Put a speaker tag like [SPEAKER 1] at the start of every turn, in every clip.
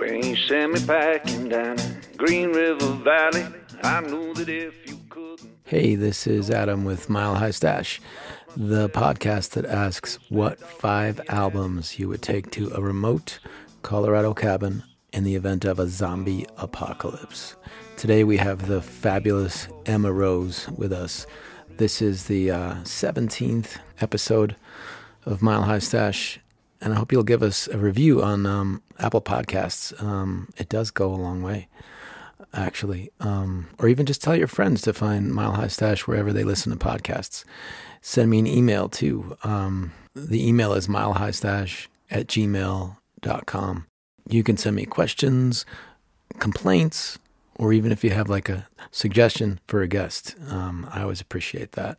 [SPEAKER 1] When you sent me packing down Green River Valley, I that if you couldn't.
[SPEAKER 2] Hey, this is Adam with Mile High Stash, the podcast that asks what five albums you would take to a remote Colorado cabin in the event of a zombie apocalypse. Today we have the fabulous Emma Rose with us. This is the uh, 17th episode of Mile High Stash, and I hope you'll give us a review on um, Apple Podcasts. Um, it does go a long way, actually. Um, or even just tell your friends to find Mile High Stash wherever they listen to podcasts. Send me an email too. Um, the email is milehighstash at gmail.com. You can send me questions, complaints, or even if you have like a suggestion for a guest. Um, I always appreciate that.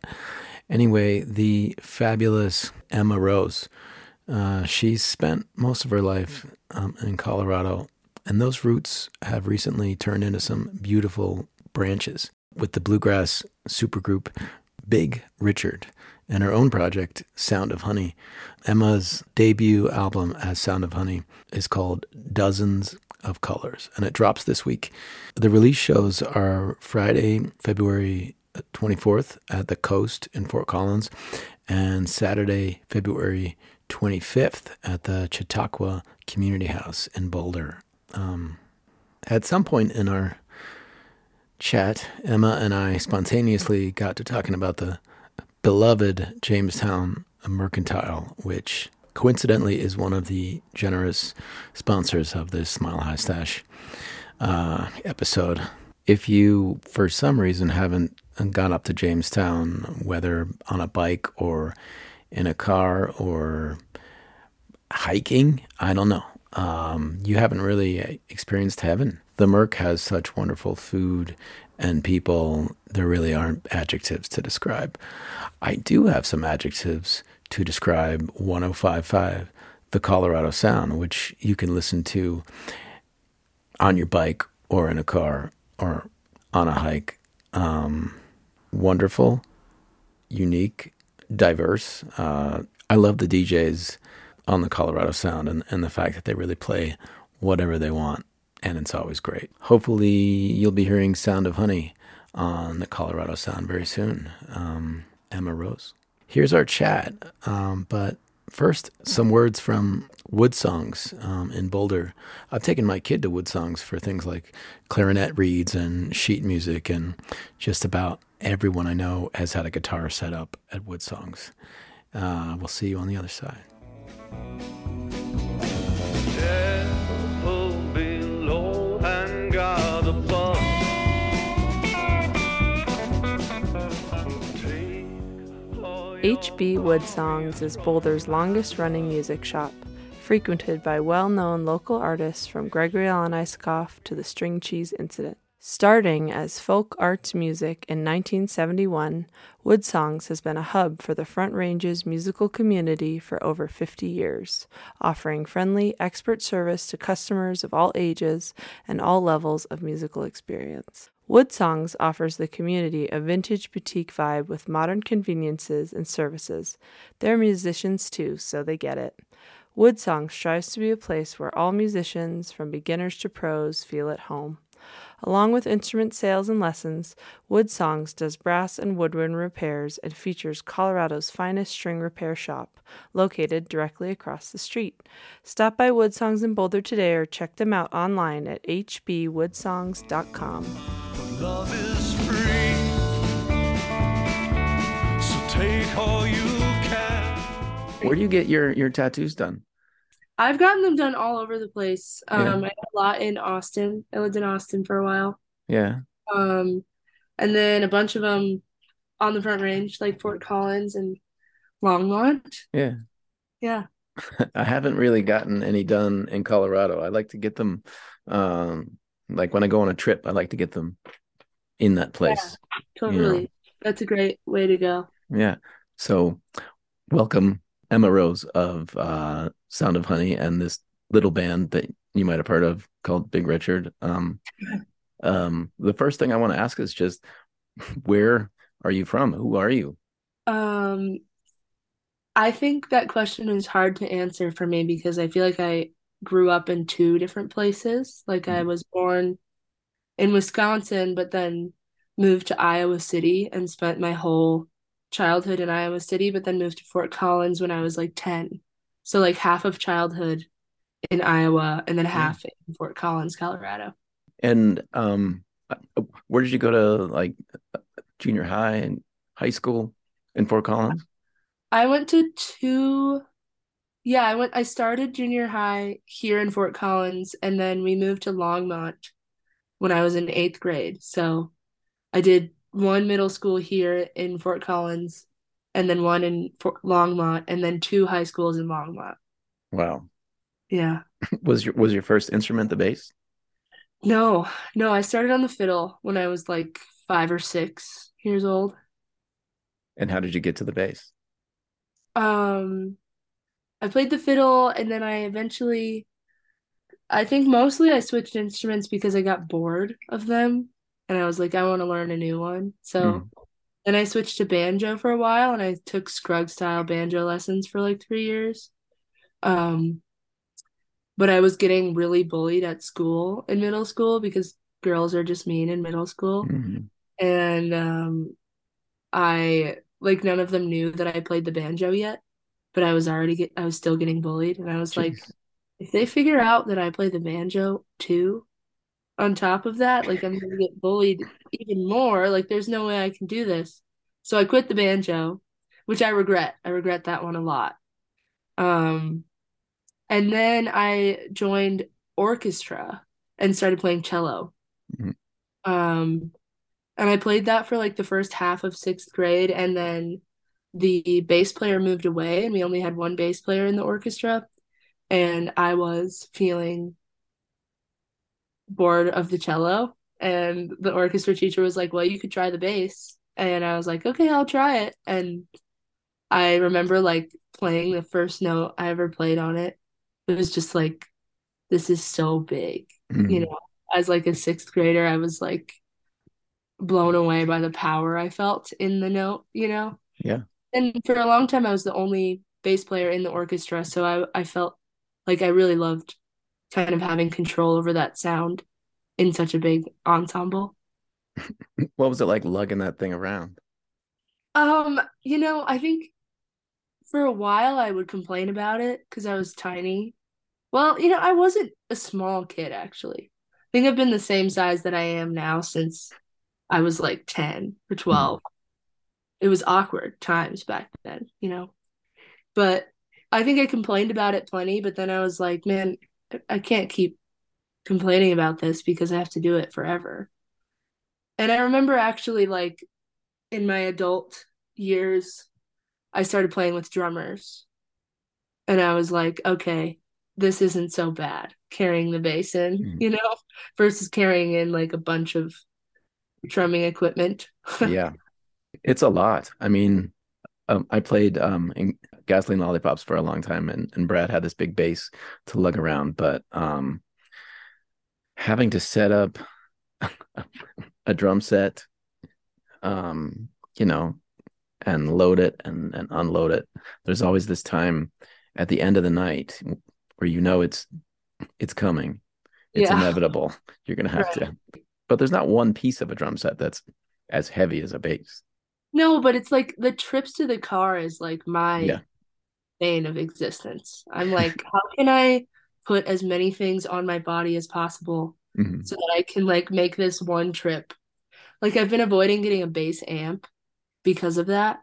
[SPEAKER 2] Anyway, the fabulous Emma Rose. Uh, she's spent most of her life um, in Colorado, and those roots have recently turned into some beautiful branches with the bluegrass supergroup Big Richard and her own project, Sound of Honey. Emma's debut album as Sound of Honey is called Dozens of Colors, and it drops this week. The release shows are Friday, February 24th at the Coast in Fort Collins, and Saturday, February 25th at the Chautauqua Community House in Boulder. Um, at some point in our chat, Emma and I spontaneously got to talking about the beloved Jamestown Mercantile, which coincidentally is one of the generous sponsors of this Mile High Stash uh, episode. If you, for some reason, haven't gone up to Jamestown, whether on a bike or in a car or hiking, I don't know. Um, you haven't really experienced heaven. The Merc has such wonderful food and people. There really aren't adjectives to describe. I do have some adjectives to describe 1055, the Colorado Sound, which you can listen to on your bike or in a car or on a hike. Um, wonderful, unique, diverse. Uh, I love the DJs on the Colorado Sound and, and the fact that they really play whatever they want, and it's always great. Hopefully, you'll be hearing Sound of Honey on the Colorado Sound very soon. Um, Emma Rose. Here's our chat, um, but first, some words from Woodsongs um, in Boulder. I've taken my kid to Woodsongs for things like clarinet reeds and sheet music, and just about everyone I know has had a guitar set up at Woodsongs. Uh, we'll see you on the other side.
[SPEAKER 3] HB Woodsongs is Boulder's longest running music shop, frequented by well known local artists from Gregory Alan Isakov to the String Cheese Incident. Starting as folk arts music in 1971, Woodsongs has been a hub for the Front Range's musical community for over 50 years, offering friendly, expert service to customers of all ages and all levels of musical experience. Woodsongs offers the community a vintage boutique vibe with modern conveniences and services. They're musicians too, so they get it. Woodsongs strives to be a place where all musicians, from beginners to pros, feel at home. Along with instrument sales and lessons, Woodsongs does brass and woodwind repairs and features Colorado's finest string repair shop, located directly across the street. Stop by Woodsongs in Boulder today or check them out online at hbwoodsongs.com.
[SPEAKER 1] love is free. So take all you can.
[SPEAKER 2] Where do you get your, your tattoos done?
[SPEAKER 4] I've gotten them done all over the place. Um,
[SPEAKER 2] Yeah.
[SPEAKER 4] I had a lot in Austin. I lived in Austin for a while.
[SPEAKER 2] Yeah.
[SPEAKER 4] Um, and then a bunch of them on the Front Range, like Fort Collins and Longmont.
[SPEAKER 2] Yeah.
[SPEAKER 4] Yeah.
[SPEAKER 2] I haven't really gotten any done in Colorado. I like to get them, um, like when I go on a trip, I like to get them in that place.
[SPEAKER 4] Totally. That's a great way to go.
[SPEAKER 2] Yeah. So, welcome Emma Rose of uh, Sound of Honey and this little band that you might have heard of called Big Richard. Um, um, the first thing I want to ask is just where are you from? Who are you?
[SPEAKER 4] Um, I think that question is hard to answer for me because I feel like I grew up in two different places. Like I
[SPEAKER 2] Mhm.
[SPEAKER 4] was born in Wisconsin, but then moved to Iowa City and spent my whole childhood in Iowa City, but then moved to Fort Collins when I was like 10. So like half of childhood in Iowa and then half in Fort Collins, Colorado.
[SPEAKER 2] And um, where did you go to like junior high and high school in Fort Collins?
[SPEAKER 4] I went to two, yeah, I went, I started junior high here in Fort Collins and then we moved to Longmont when I was in eighth grade. So I did one middle school here in Fort Collins and then one in Longmont and then two high schools in Longmont.
[SPEAKER 2] Wow.
[SPEAKER 4] Yeah.
[SPEAKER 2] Was your was your first instrument the bass?
[SPEAKER 4] No, no, I started on the fiddle when I was like five or six years old.
[SPEAKER 2] And how did you get to the bass?
[SPEAKER 4] Um, I played the fiddle and then I eventually, I think mostly I switched instruments because I got bored of them and I was like, I want to learn a new one. So
[SPEAKER 2] Mm.
[SPEAKER 4] Then I switched to banjo for a while and I took Scruggs style banjo lessons for like three years. Um, but I was getting really bullied at school in middle school because girls are just mean in middle school.
[SPEAKER 2] Mhm.
[SPEAKER 4] And um, I like none of them knew that I played the banjo yet, but I was already get I was still getting bullied, and I was like, if they figure out that I play the banjo too, on top of that, like I'm gonna get bullied even more. Like there's no way I can do this. So I quit the banjo, which I regret. I regret that one a lot. Um, and then I joined orchestra and started playing cello.
[SPEAKER 2] Mhm.
[SPEAKER 4] Um, and I played that for like the first half of sixth grade, and then the bass player moved away, and we only had one bass player in the orchestra. And I was feeling bored of the cello, and the orchestra teacher was like, "Well, you could try the bass." And I was like, "Okay, I'll try it." And I remember like playing the first note I ever played on it. It was just like, this is so big. You
[SPEAKER 2] Mhm.
[SPEAKER 4] know, as like a sixth grader, I was like blown away by the power I felt in the note, you know?
[SPEAKER 2] Yeah.
[SPEAKER 4] And for a long time, I was the only bass player in the orchestra. So I, I felt like I really loved kind of having control over that sound in such a big ensemble.
[SPEAKER 2] What was it like lugging that thing around?
[SPEAKER 4] Um, you know, I think for a while I would complain about it because I was tiny. Well, you know, I wasn't a small kid actually. I think I've been the same size that I am now since I was like 10 or 12. It was awkward times back then, you know. But I think I complained about it plenty, but then I was like, man, I- can't keep complaining about this because I have to do it forever. And I remember actually like in my adult years, I started playing with drummers. And I was like, okay, this isn't so bad carrying the bass in,
[SPEAKER 2] Mhm.
[SPEAKER 4] you know, versus carrying in like a bunch of drumming equipment.
[SPEAKER 2] Yeah. It's a lot. I mean, um, I played um in Gasoline Lollipops for a long time and, and Brad had this big bass to lug around, but um having to set up a drum set, um, you know, and load it and, and unload it. There's always this time at the end of the night where you know it's it's coming. It's
[SPEAKER 4] Yeah.
[SPEAKER 2] inevitable. You're gonna have to. But there's not one piece of a drum set that's as heavy as a bass.
[SPEAKER 4] No, but it's like the trips to the car is like my
[SPEAKER 2] Yeah.
[SPEAKER 4] bane of existence. I'm like, how can I put as many things on my body as possible
[SPEAKER 2] Mhm.
[SPEAKER 4] so that I can like make this one trip? Like I've been avoiding getting a bass amp because of that,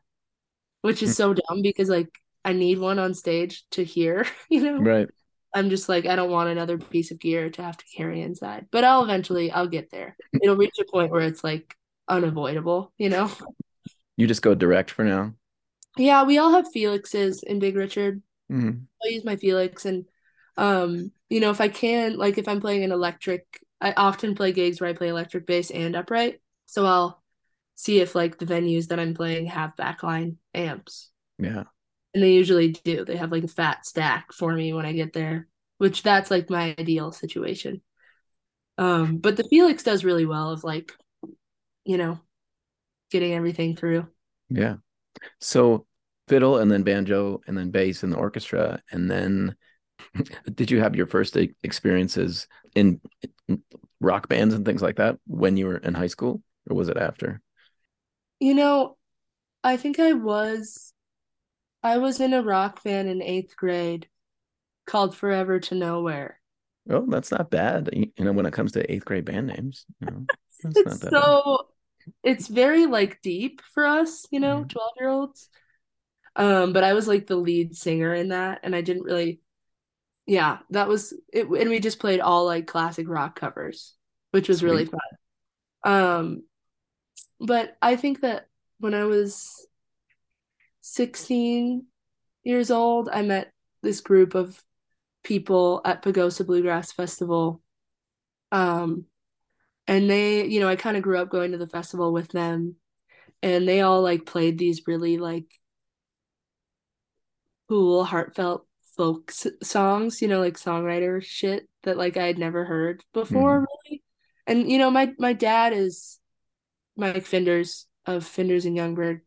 [SPEAKER 4] which is so dumb because like I need one on stage to hear, you know?
[SPEAKER 2] Right.
[SPEAKER 4] I'm just like I don't want another piece of gear to have to carry inside. But I'll eventually I'll get there. It'll reach a point where it's like unavoidable, you know?
[SPEAKER 2] You just go direct for now.
[SPEAKER 4] Yeah, we all have Felixes in Big Richard.
[SPEAKER 2] Mhm.
[SPEAKER 4] I'll use my Felix and um, you know, if I can, like if I'm playing an electric, I often play gigs where I play electric bass and upright. So I'll see if like the venues that I'm playing have backline amps.
[SPEAKER 2] Yeah.
[SPEAKER 4] And they usually do. They have like a fat stack for me when I get there, which that's like my ideal situation. Um, but the Felix does really well of like, you know, getting everything through.
[SPEAKER 2] Yeah. So fiddle and then banjo and then bass and the orchestra and then Did you have your first experiences in rock bands and things like that when you were in high school, or was it after?
[SPEAKER 4] You know, I think I was I was in a rock band in eighth grade called Forever to Nowhere.
[SPEAKER 2] Oh, that's not bad. You know, when it comes to eighth grade band names, you know, that's not
[SPEAKER 4] It's so it's very like deep for us, you know,
[SPEAKER 2] Mhm.
[SPEAKER 4] 12 year olds. Um, but I was like the lead singer in that, and I didn't really, yeah, that was it. And we just played all like classic rock covers, which was really
[SPEAKER 2] Sweet.
[SPEAKER 4] fun. Um, but I think that when I was 16 years old, I met this group of people at Pagosa Bluegrass Festival. Um, and they, you know, I kind of grew up going to the festival with them, and they all like played these really like cool, heartfelt folk songs, you know, like songwriter shit that like I had never heard before,
[SPEAKER 2] Mhm.
[SPEAKER 4] really. And you know, my my dad is Mike Finders of Finders and Youngberg.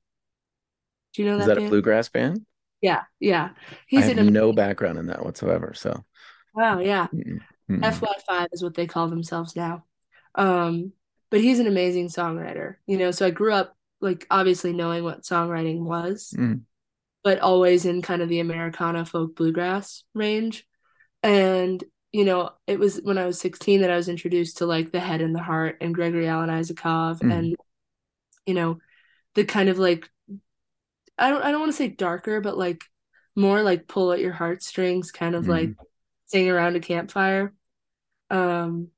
[SPEAKER 4] Do you know
[SPEAKER 2] Is
[SPEAKER 4] that
[SPEAKER 2] that a bluegrass band?
[SPEAKER 4] Yeah, yeah.
[SPEAKER 2] I
[SPEAKER 4] He's
[SPEAKER 2] have
[SPEAKER 4] an am-
[SPEAKER 2] no background in that whatsoever. So,
[SPEAKER 4] wow, yeah.
[SPEAKER 2] mm-mm.
[SPEAKER 4] FY5 is what they call themselves now. Um, but he's an amazing songwriter, you know, so I grew up like obviously knowing what songwriting was,
[SPEAKER 2] Mm.
[SPEAKER 4] but always in kind of the Americana folk bluegrass range. And, you know, it was when I was 16 that I was introduced to like The Head and the Heart and Gregory Alan Isakov
[SPEAKER 2] Mm.
[SPEAKER 4] and, you know, the kind of like I don't I don't want to say darker, but like more like pull at your heartstrings, kind of like
[SPEAKER 2] Mhm.
[SPEAKER 4] sing around a campfire. Um,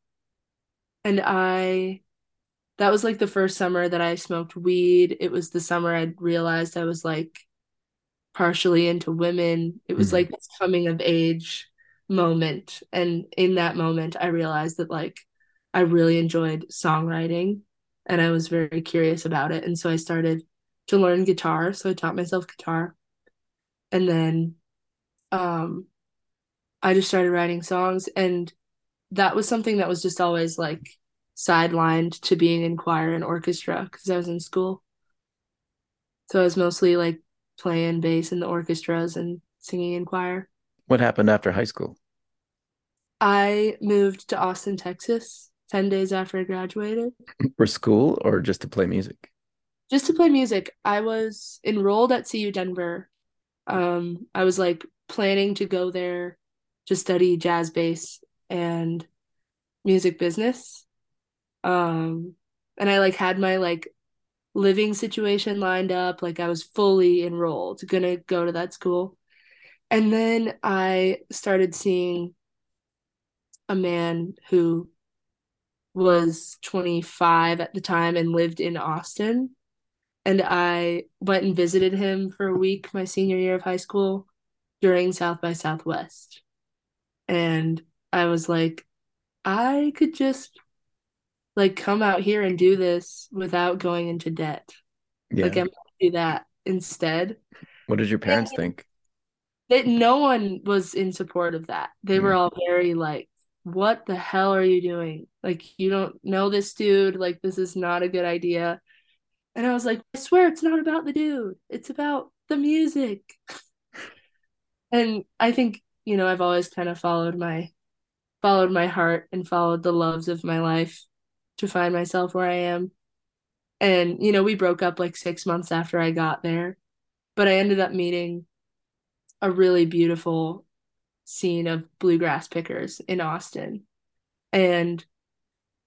[SPEAKER 4] and I that was like the first summer that I smoked weed. It was the summer I realized I was like partially into women. It was
[SPEAKER 2] Mhm.
[SPEAKER 4] like this coming of age moment. And in that moment, I realized that like I really enjoyed songwriting and I was very curious about it. And so I started to learn guitar. So I taught myself guitar. And then um, I just started writing songs. And that was something that was just always like sidelined to being in choir and orchestra because I was in school. So I was mostly like playing bass in the orchestras and singing in choir.
[SPEAKER 2] What happened after high school?
[SPEAKER 4] I moved to Austin, Texas, 10 days after I graduated,
[SPEAKER 2] For school or just to play music?
[SPEAKER 4] just to play music. I was enrolled at CU Denver. Um, I was like planning to go there to study jazz bass and music business. Um, and I like had my like living situation lined up, like I was fully enrolled, gonna go to that school. And then I started seeing a man who was 25 at the time and lived in Austin. And I went and visited him for a week my senior year of high school during South by Southwest. And I was like, I could just like come out here and do this without going into debt. Like I'm gonna do that instead.
[SPEAKER 2] What did your parents think?
[SPEAKER 4] That no one was in support of that. They were
[SPEAKER 2] Mm.
[SPEAKER 4] all very like, what the hell are you doing? Like you don't know this dude. Like this is not a good idea. And I was like, I swear it's not about the dude. It's about the music. And I think, you know, I've always kind of followed my followed my heart and followed the loves of my life to find myself where I am. And, you know, we broke up like six months after I got there, but I ended up meeting a really beautiful scene of bluegrass pickers in Austin. And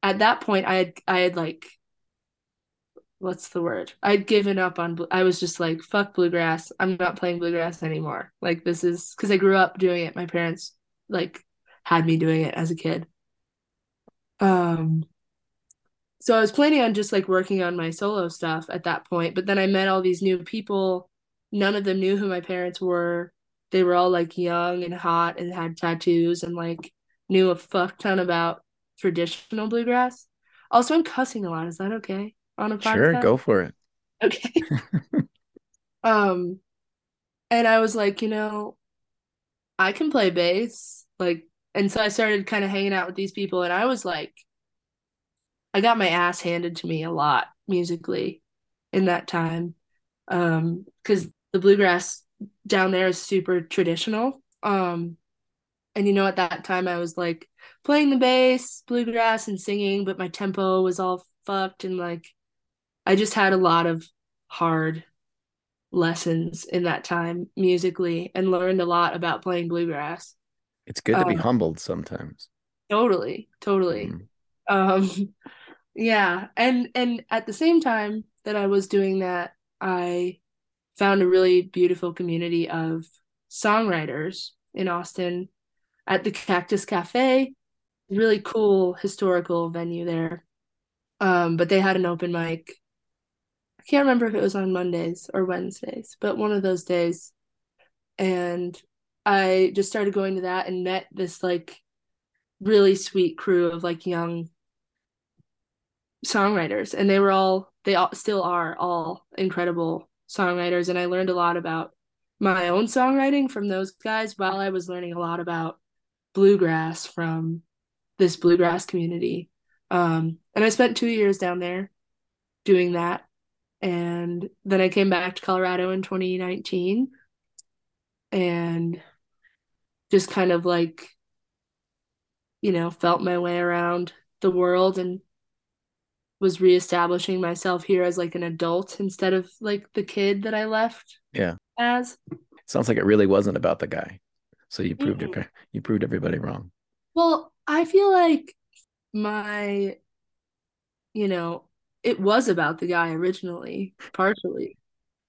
[SPEAKER 4] at that point, I had, I had like, what's the word? I'd given up on, I was just like, fuck bluegrass. I'm not playing bluegrass anymore. Like, this is because I grew up doing it. My parents like had me doing it as a kid. Um, so I was planning on just like working on my solo stuff at that point, but then I met all these new people. None of them knew who my parents were. They were all like young and hot and had tattoos and like knew a fuck ton about traditional bluegrass. Also, I'm cussing a lot. Is that okay on a podcast?
[SPEAKER 2] Sure, go for it.
[SPEAKER 4] Okay. Um, and I was like, you know, I can play bass. Like, and so I started kind of hanging out with these people, and I was like, I got my ass handed to me a lot musically in that time. Um, because the bluegrass down there is super traditional. Um, And you know, at that time I was like playing the bass, bluegrass, and singing, but my tempo was all fucked. And like, I just had a lot of hard lessons in that time musically and learned a lot about playing bluegrass.
[SPEAKER 2] It's good to be
[SPEAKER 4] Um,
[SPEAKER 2] humbled sometimes.
[SPEAKER 4] Totally, totally.
[SPEAKER 2] Mm.
[SPEAKER 4] Um, yeah, and and at the same time that I was doing that, I found a really beautiful community of songwriters in Austin at the Cactus Cafe, really cool historical venue there. Um, but they had an open mic. I can't remember if it was on Mondays or Wednesdays, but one of those days. And I just started going to that and met this like really sweet crew of like young songwriters. And they were all they all still are all incredible songwriters. And I learned a lot about my own songwriting from those guys while I was learning a lot about bluegrass from this bluegrass community. Um and I spent 2 years down there doing that. And then I came back to Colorado in 2019 and just kind of like you know felt my way around the world and was reestablishing myself here as like an adult instead of like the kid that I left
[SPEAKER 2] Yeah.
[SPEAKER 4] as.
[SPEAKER 2] Sounds like it really wasn't about the guy. So you proved your, you proved everybody wrong.
[SPEAKER 4] Well, I feel like my, you know, it was about the guy originally, partially.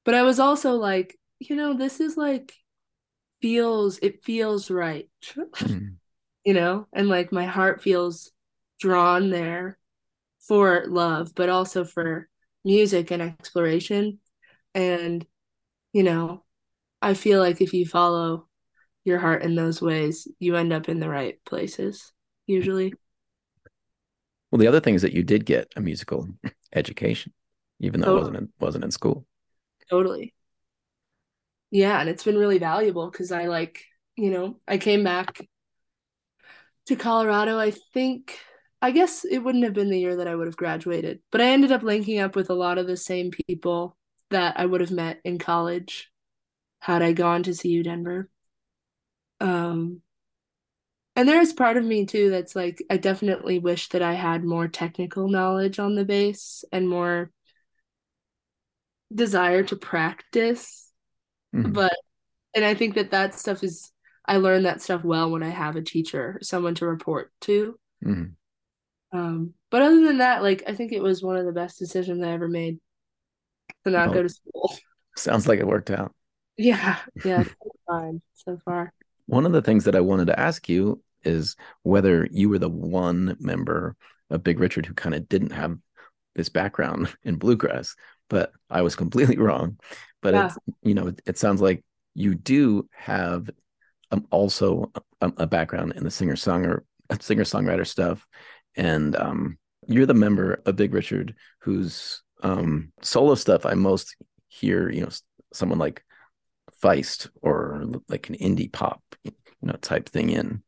[SPEAKER 4] But I was also like, you know, this is like feels it feels right.
[SPEAKER 2] Mm.
[SPEAKER 4] you know, and like my heart feels drawn there for love, but also for music and exploration. And, you know, I feel like if you follow your heart in those ways, you end up in the right places, usually.
[SPEAKER 2] Well, the other thing is that you did get a musical education, even though it wasn't in, wasn't in school.
[SPEAKER 4] Totally. Yeah, and it's been really valuable because I like, you know, I came back to Colorado, I think, I guess it wouldn't have been the year that I would have graduated, but I ended up linking up with a lot of the same people that I would have met in college had I gone to CU Denver. Um, and there's part of me too that's like, I definitely wish that I had more technical knowledge on the bass and more desire to practice.
[SPEAKER 2] Mhm.
[SPEAKER 4] But, and I think that that stuff is, I learn that stuff well when I have a teacher, someone to report to.
[SPEAKER 2] Mhm.
[SPEAKER 4] Um, but other than that, like I think it was one of the best decisions I ever made to not go to school.
[SPEAKER 2] Sounds like it worked out.
[SPEAKER 4] Yeah, yeah, fine so far.
[SPEAKER 2] One of the things that I wanted to ask you is whether you were the one member of Big Richard who kind of didn't have this background in bluegrass, but I was completely wrong. But
[SPEAKER 4] Yeah.
[SPEAKER 2] it's you know it, it sounds like you do have um, also a, a background in the singer songer singer songwriter stuff, and um, you're the member of Big Richard whose um, solo stuff I most hear. You know, someone like Feist or like an indie pop, you know, type thing in.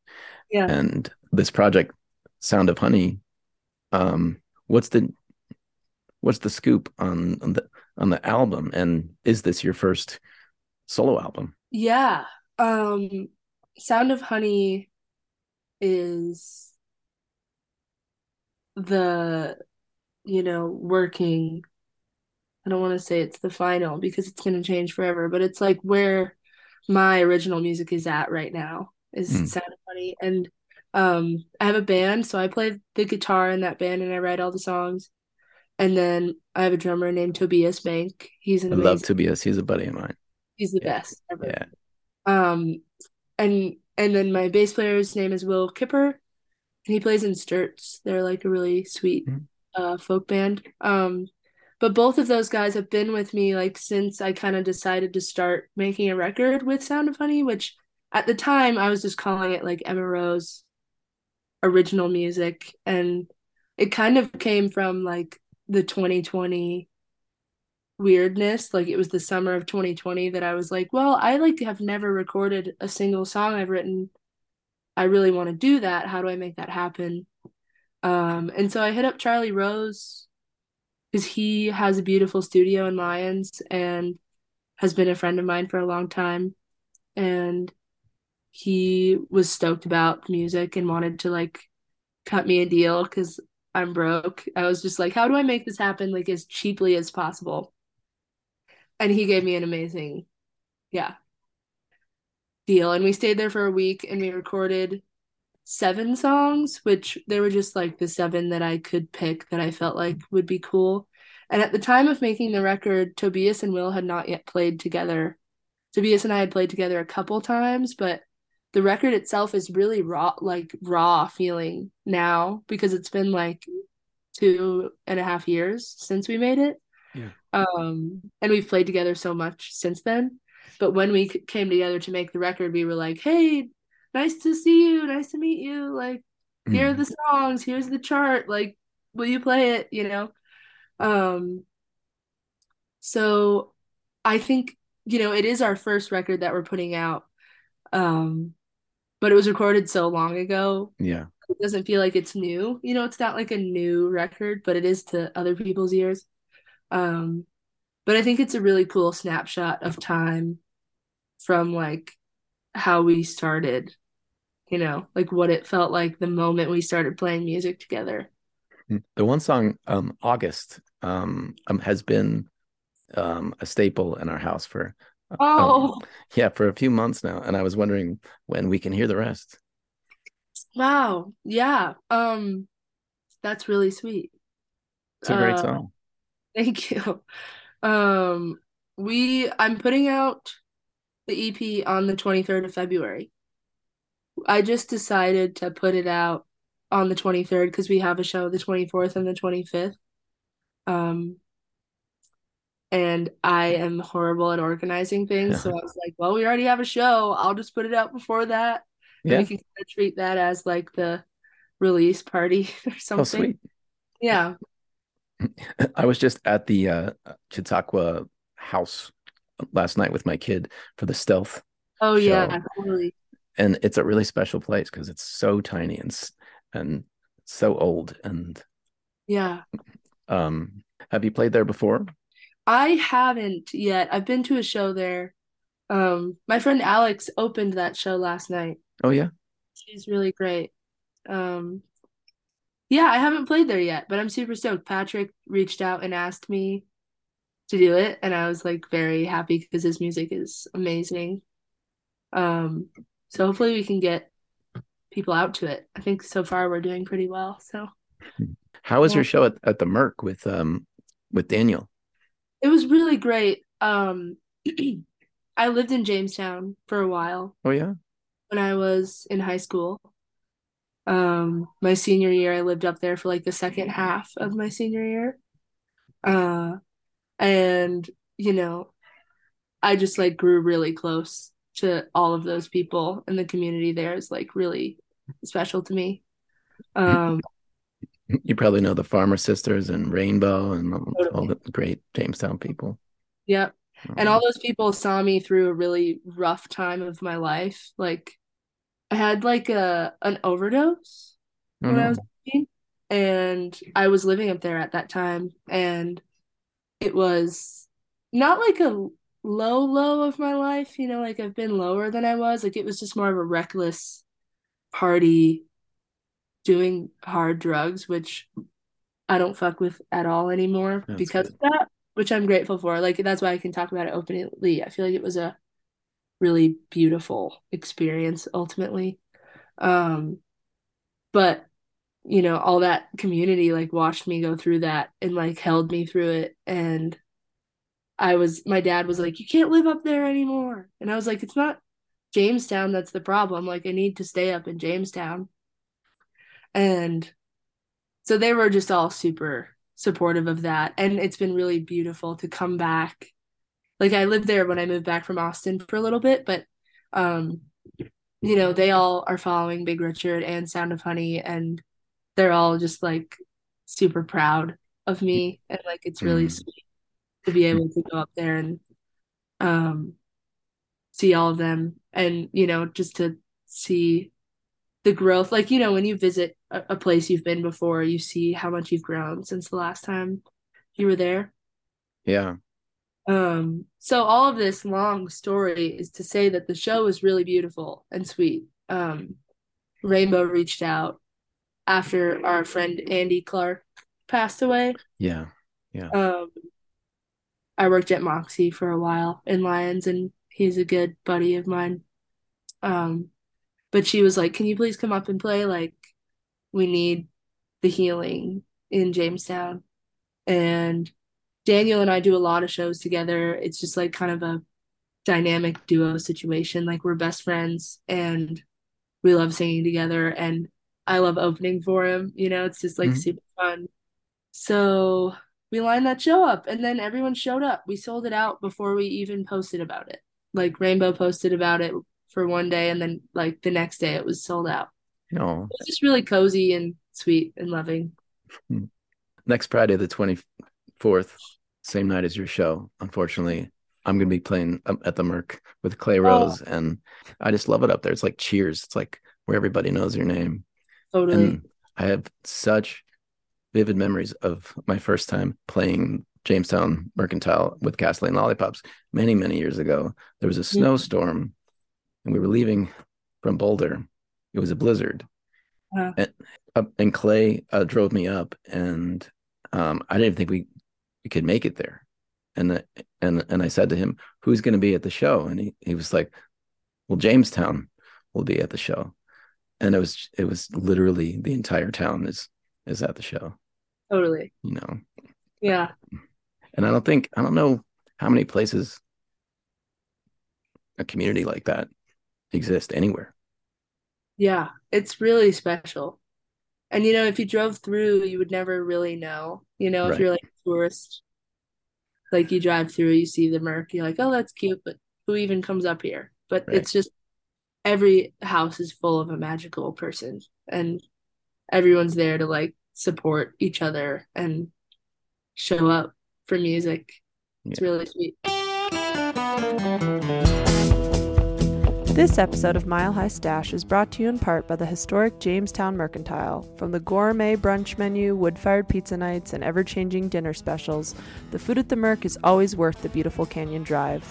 [SPEAKER 4] Yeah.
[SPEAKER 2] And this project, Sound of Honey, um, what's the what's the scoop on, on the on the album? And is this your first solo album?
[SPEAKER 4] Yeah. Um, Sound of Honey is the, you know, working. I don't want to say it's the final because it's going to change forever, but it's like where my original music is at right now is
[SPEAKER 2] Mm.
[SPEAKER 4] Sound of Honey. And um, I have a band, so I play the guitar in that band and I write all the songs. And then I have a drummer named Tobias Bank. He's an
[SPEAKER 2] I love Tobias. He's a buddy of mine.
[SPEAKER 4] he's the
[SPEAKER 2] Yeah.
[SPEAKER 4] best ever.
[SPEAKER 2] Yeah.
[SPEAKER 4] Um, and and then my bass player's name is Will Kipper, and he plays in Sturts. They're like a really sweet
[SPEAKER 2] Mhm.
[SPEAKER 4] uh folk band. Um, but both of those guys have been with me like since I kind of decided to start making a record with Sound of Honey, which at the time I was just calling it like Emma Rose original music, and it kind of came from like the 2020 weirdness like it was the summer of 2020 that I was like well I like to have never recorded a single song I've written. I really want to do that. How do I make that happen? Um and so I hit up Charlie Rose because he has a beautiful studio in Lyons and has been a friend of mine for a long time. And he was stoked about music and wanted to like cut me a deal because I'm broke. I was just like, how do I make this happen like as cheaply as possible? And he gave me an amazing, yeah, deal. And we stayed there for a week and we recorded seven songs, which they were just like the seven that I could pick that I felt like would be cool. And at the time of making the record, Tobias and Will had not yet played together. Tobias and I had played together a couple times, but the record itself is really raw, like raw feeling now because it's been like two and a half years since we made it.
[SPEAKER 2] Yeah.
[SPEAKER 4] Um, and we've played together so much since then. But when we came together to make the record, we were like, "Hey, nice to see you, nice to meet you. Like, here are
[SPEAKER 2] Mm.
[SPEAKER 4] the songs, here's the chart. Like, will you play it? You know." Um, so I think you know it is our first record that we're putting out. Um, but it was recorded so long ago.
[SPEAKER 2] Yeah.
[SPEAKER 4] it doesn't feel like it's new. You know it's not like a new record but it is to other people's ears. Um but i think it's a really cool snapshot of time from like how we started you know like what it felt like the moment we started playing music together.
[SPEAKER 2] The one song, um, August, um, um, has been um, a staple in our house for um,
[SPEAKER 4] oh
[SPEAKER 2] yeah for a few months now, and I was wondering when we can hear the rest.
[SPEAKER 4] wow yeah um that's really sweet
[SPEAKER 2] It's a great
[SPEAKER 4] Uh,
[SPEAKER 2] song.
[SPEAKER 4] Thank you. Um, we I'm putting out the EP on the 23rd of February. I just decided to put it out on the 23rd because we have a show the 24th and the 25th. Um, and I am horrible at organizing things, so I was like, well, we already have a show. I'll just put it out before that. And
[SPEAKER 2] Yeah.
[SPEAKER 4] we can kind of treat that as like the release party or
[SPEAKER 2] Oh,
[SPEAKER 4] something.
[SPEAKER 2] sweet.
[SPEAKER 4] Yeah.
[SPEAKER 2] I was just at the uh, Chautauqua house last night with my kid for the stealth,
[SPEAKER 4] Oh yeah,
[SPEAKER 2] Show.
[SPEAKER 4] totally.
[SPEAKER 2] and it's a really special place because it's so tiny and and so old. And
[SPEAKER 4] Yeah.
[SPEAKER 2] um, have you played there before?
[SPEAKER 4] I haven't yet. I've been to a show there. Um, my friend Alex opened that show last night.
[SPEAKER 2] Oh yeah.
[SPEAKER 4] She's really great. Um, yeah, I haven't played there yet, but I'm super stoked. Patrick reached out and asked me to do it, and I was like very happy because his music is amazing. Um, so hopefully we can get people out to it. I think so far we're doing pretty well. So
[SPEAKER 2] How was
[SPEAKER 4] Yeah.
[SPEAKER 2] your show at, at the Merc with um with Daniel?
[SPEAKER 4] It was really great. Um, I lived in Jamestown for a while.
[SPEAKER 2] Oh yeah.
[SPEAKER 4] when I was in high school. Um, my senior year, I lived up there for like the second half of my senior year. Uh, and you know, I just like grew really close to all of those people, and the community there is like really special to me. Um,
[SPEAKER 2] You probably know the Farmer Sisters and Rainbow and all- all the great Jamestown people.
[SPEAKER 4] yep. And um, all those people saw me through a really rough time of my life. Like I had like a an overdose
[SPEAKER 2] Oh,
[SPEAKER 4] when I was 15, and I was living up there at that time, and it was not like a low low of my life, you know, like I've been lower than I was. Like it was just more of a reckless party doing hard drugs, which I don't fuck with at all anymore
[SPEAKER 2] That's
[SPEAKER 4] because
[SPEAKER 2] good.
[SPEAKER 4] of that, which I'm grateful for. Like that's why I can talk about it openly. I feel like it was a really beautiful experience ultimately. Um, but you know, all that community like watched me go through that and like held me through it. And I was, my dad was like, you can't live up there anymore. And I was like, it's not Jamestown that's the problem. Like, I need to stay up in Jamestown. And so they were just all super supportive of that. And it's been really beautiful to come back. Like, I lived there when I moved back from Austin for a little bit, but, um, you know, they all are following Big Richard and Sound of Honey, and they're all just like super proud of me. And like, it's really
[SPEAKER 2] Mm.
[SPEAKER 4] sweet to be able to go up there and, um, see all of them and, you know, just to see the growth. Like, you know, when you visit a, a place you've been before, you see how much you've grown since the last time you were there.
[SPEAKER 2] Yeah.
[SPEAKER 4] Um, so all of this long story is to say that the show was really beautiful and sweet. Um, Rainbow reached out after our friend Andy Clark passed away.
[SPEAKER 2] Yeah. Yeah.
[SPEAKER 4] Um, I worked at Moxie for a while in Lyons, and he's a good buddy of mine. Um, but she was like, "Can you please come up and play? Like, we need the healing in Jamestown." And Daniel and I do a lot of shows together. It's just like kind of a dynamic duo situation. Like we're best friends and we love singing together and I love opening for him. You know, it's just like
[SPEAKER 2] Mhm.
[SPEAKER 4] super fun. So we lined that show up and then everyone showed up. We sold it out before we even posted about it. Like Rainbow posted about it for one day and then like the next day it was sold out.
[SPEAKER 2] No.
[SPEAKER 4] It was just really cozy and sweet and loving.
[SPEAKER 2] Next Friday, the 24th, same night as your show. Unfortunately, I'm going to be playing um, at the Merc with Clay Rose. And I just love it up there. It's like cheers. It's like where everybody knows your name.
[SPEAKER 4] Totally.
[SPEAKER 2] And I have such vivid memories of my first time playing Jamestown Mercantile with Gasoline Lollipops many, many years ago. There was a snowstorm and we were leaving from Boulder. It was a blizzard.
[SPEAKER 4] Uh-huh.
[SPEAKER 2] And, uh, and Clay uh, drove me up, and um, I didn't think we, we could make it there. And the, and and I said to him, "Who's going to be at the show?" And he, he was like, "Well, Jamestown will be at the show." And it was it was literally the entire town is is at the show,
[SPEAKER 4] Totally.
[SPEAKER 2] you know.
[SPEAKER 4] Yeah.
[SPEAKER 2] And I don't think I don't know how many places a community like that exist anywhere.
[SPEAKER 4] Yeah. It's really special. And you know, if you drove through, you would never really know. You know, if you're like a tourist, like you drive through, you see the Merc, you're like, oh, that's cute, but who even comes up here? But
[SPEAKER 2] Right.
[SPEAKER 4] it's just every house is full of a magical person, and everyone's there to like support each other and show up for music. It's really sweet.
[SPEAKER 3] This episode of Mile High Stash is brought to you in part by the historic Jamestown Mercantile. From the gourmet brunch menu, wood fired pizza nights, and ever changing dinner specials, the food at the Merc is always worth the beautiful Canyon Drive.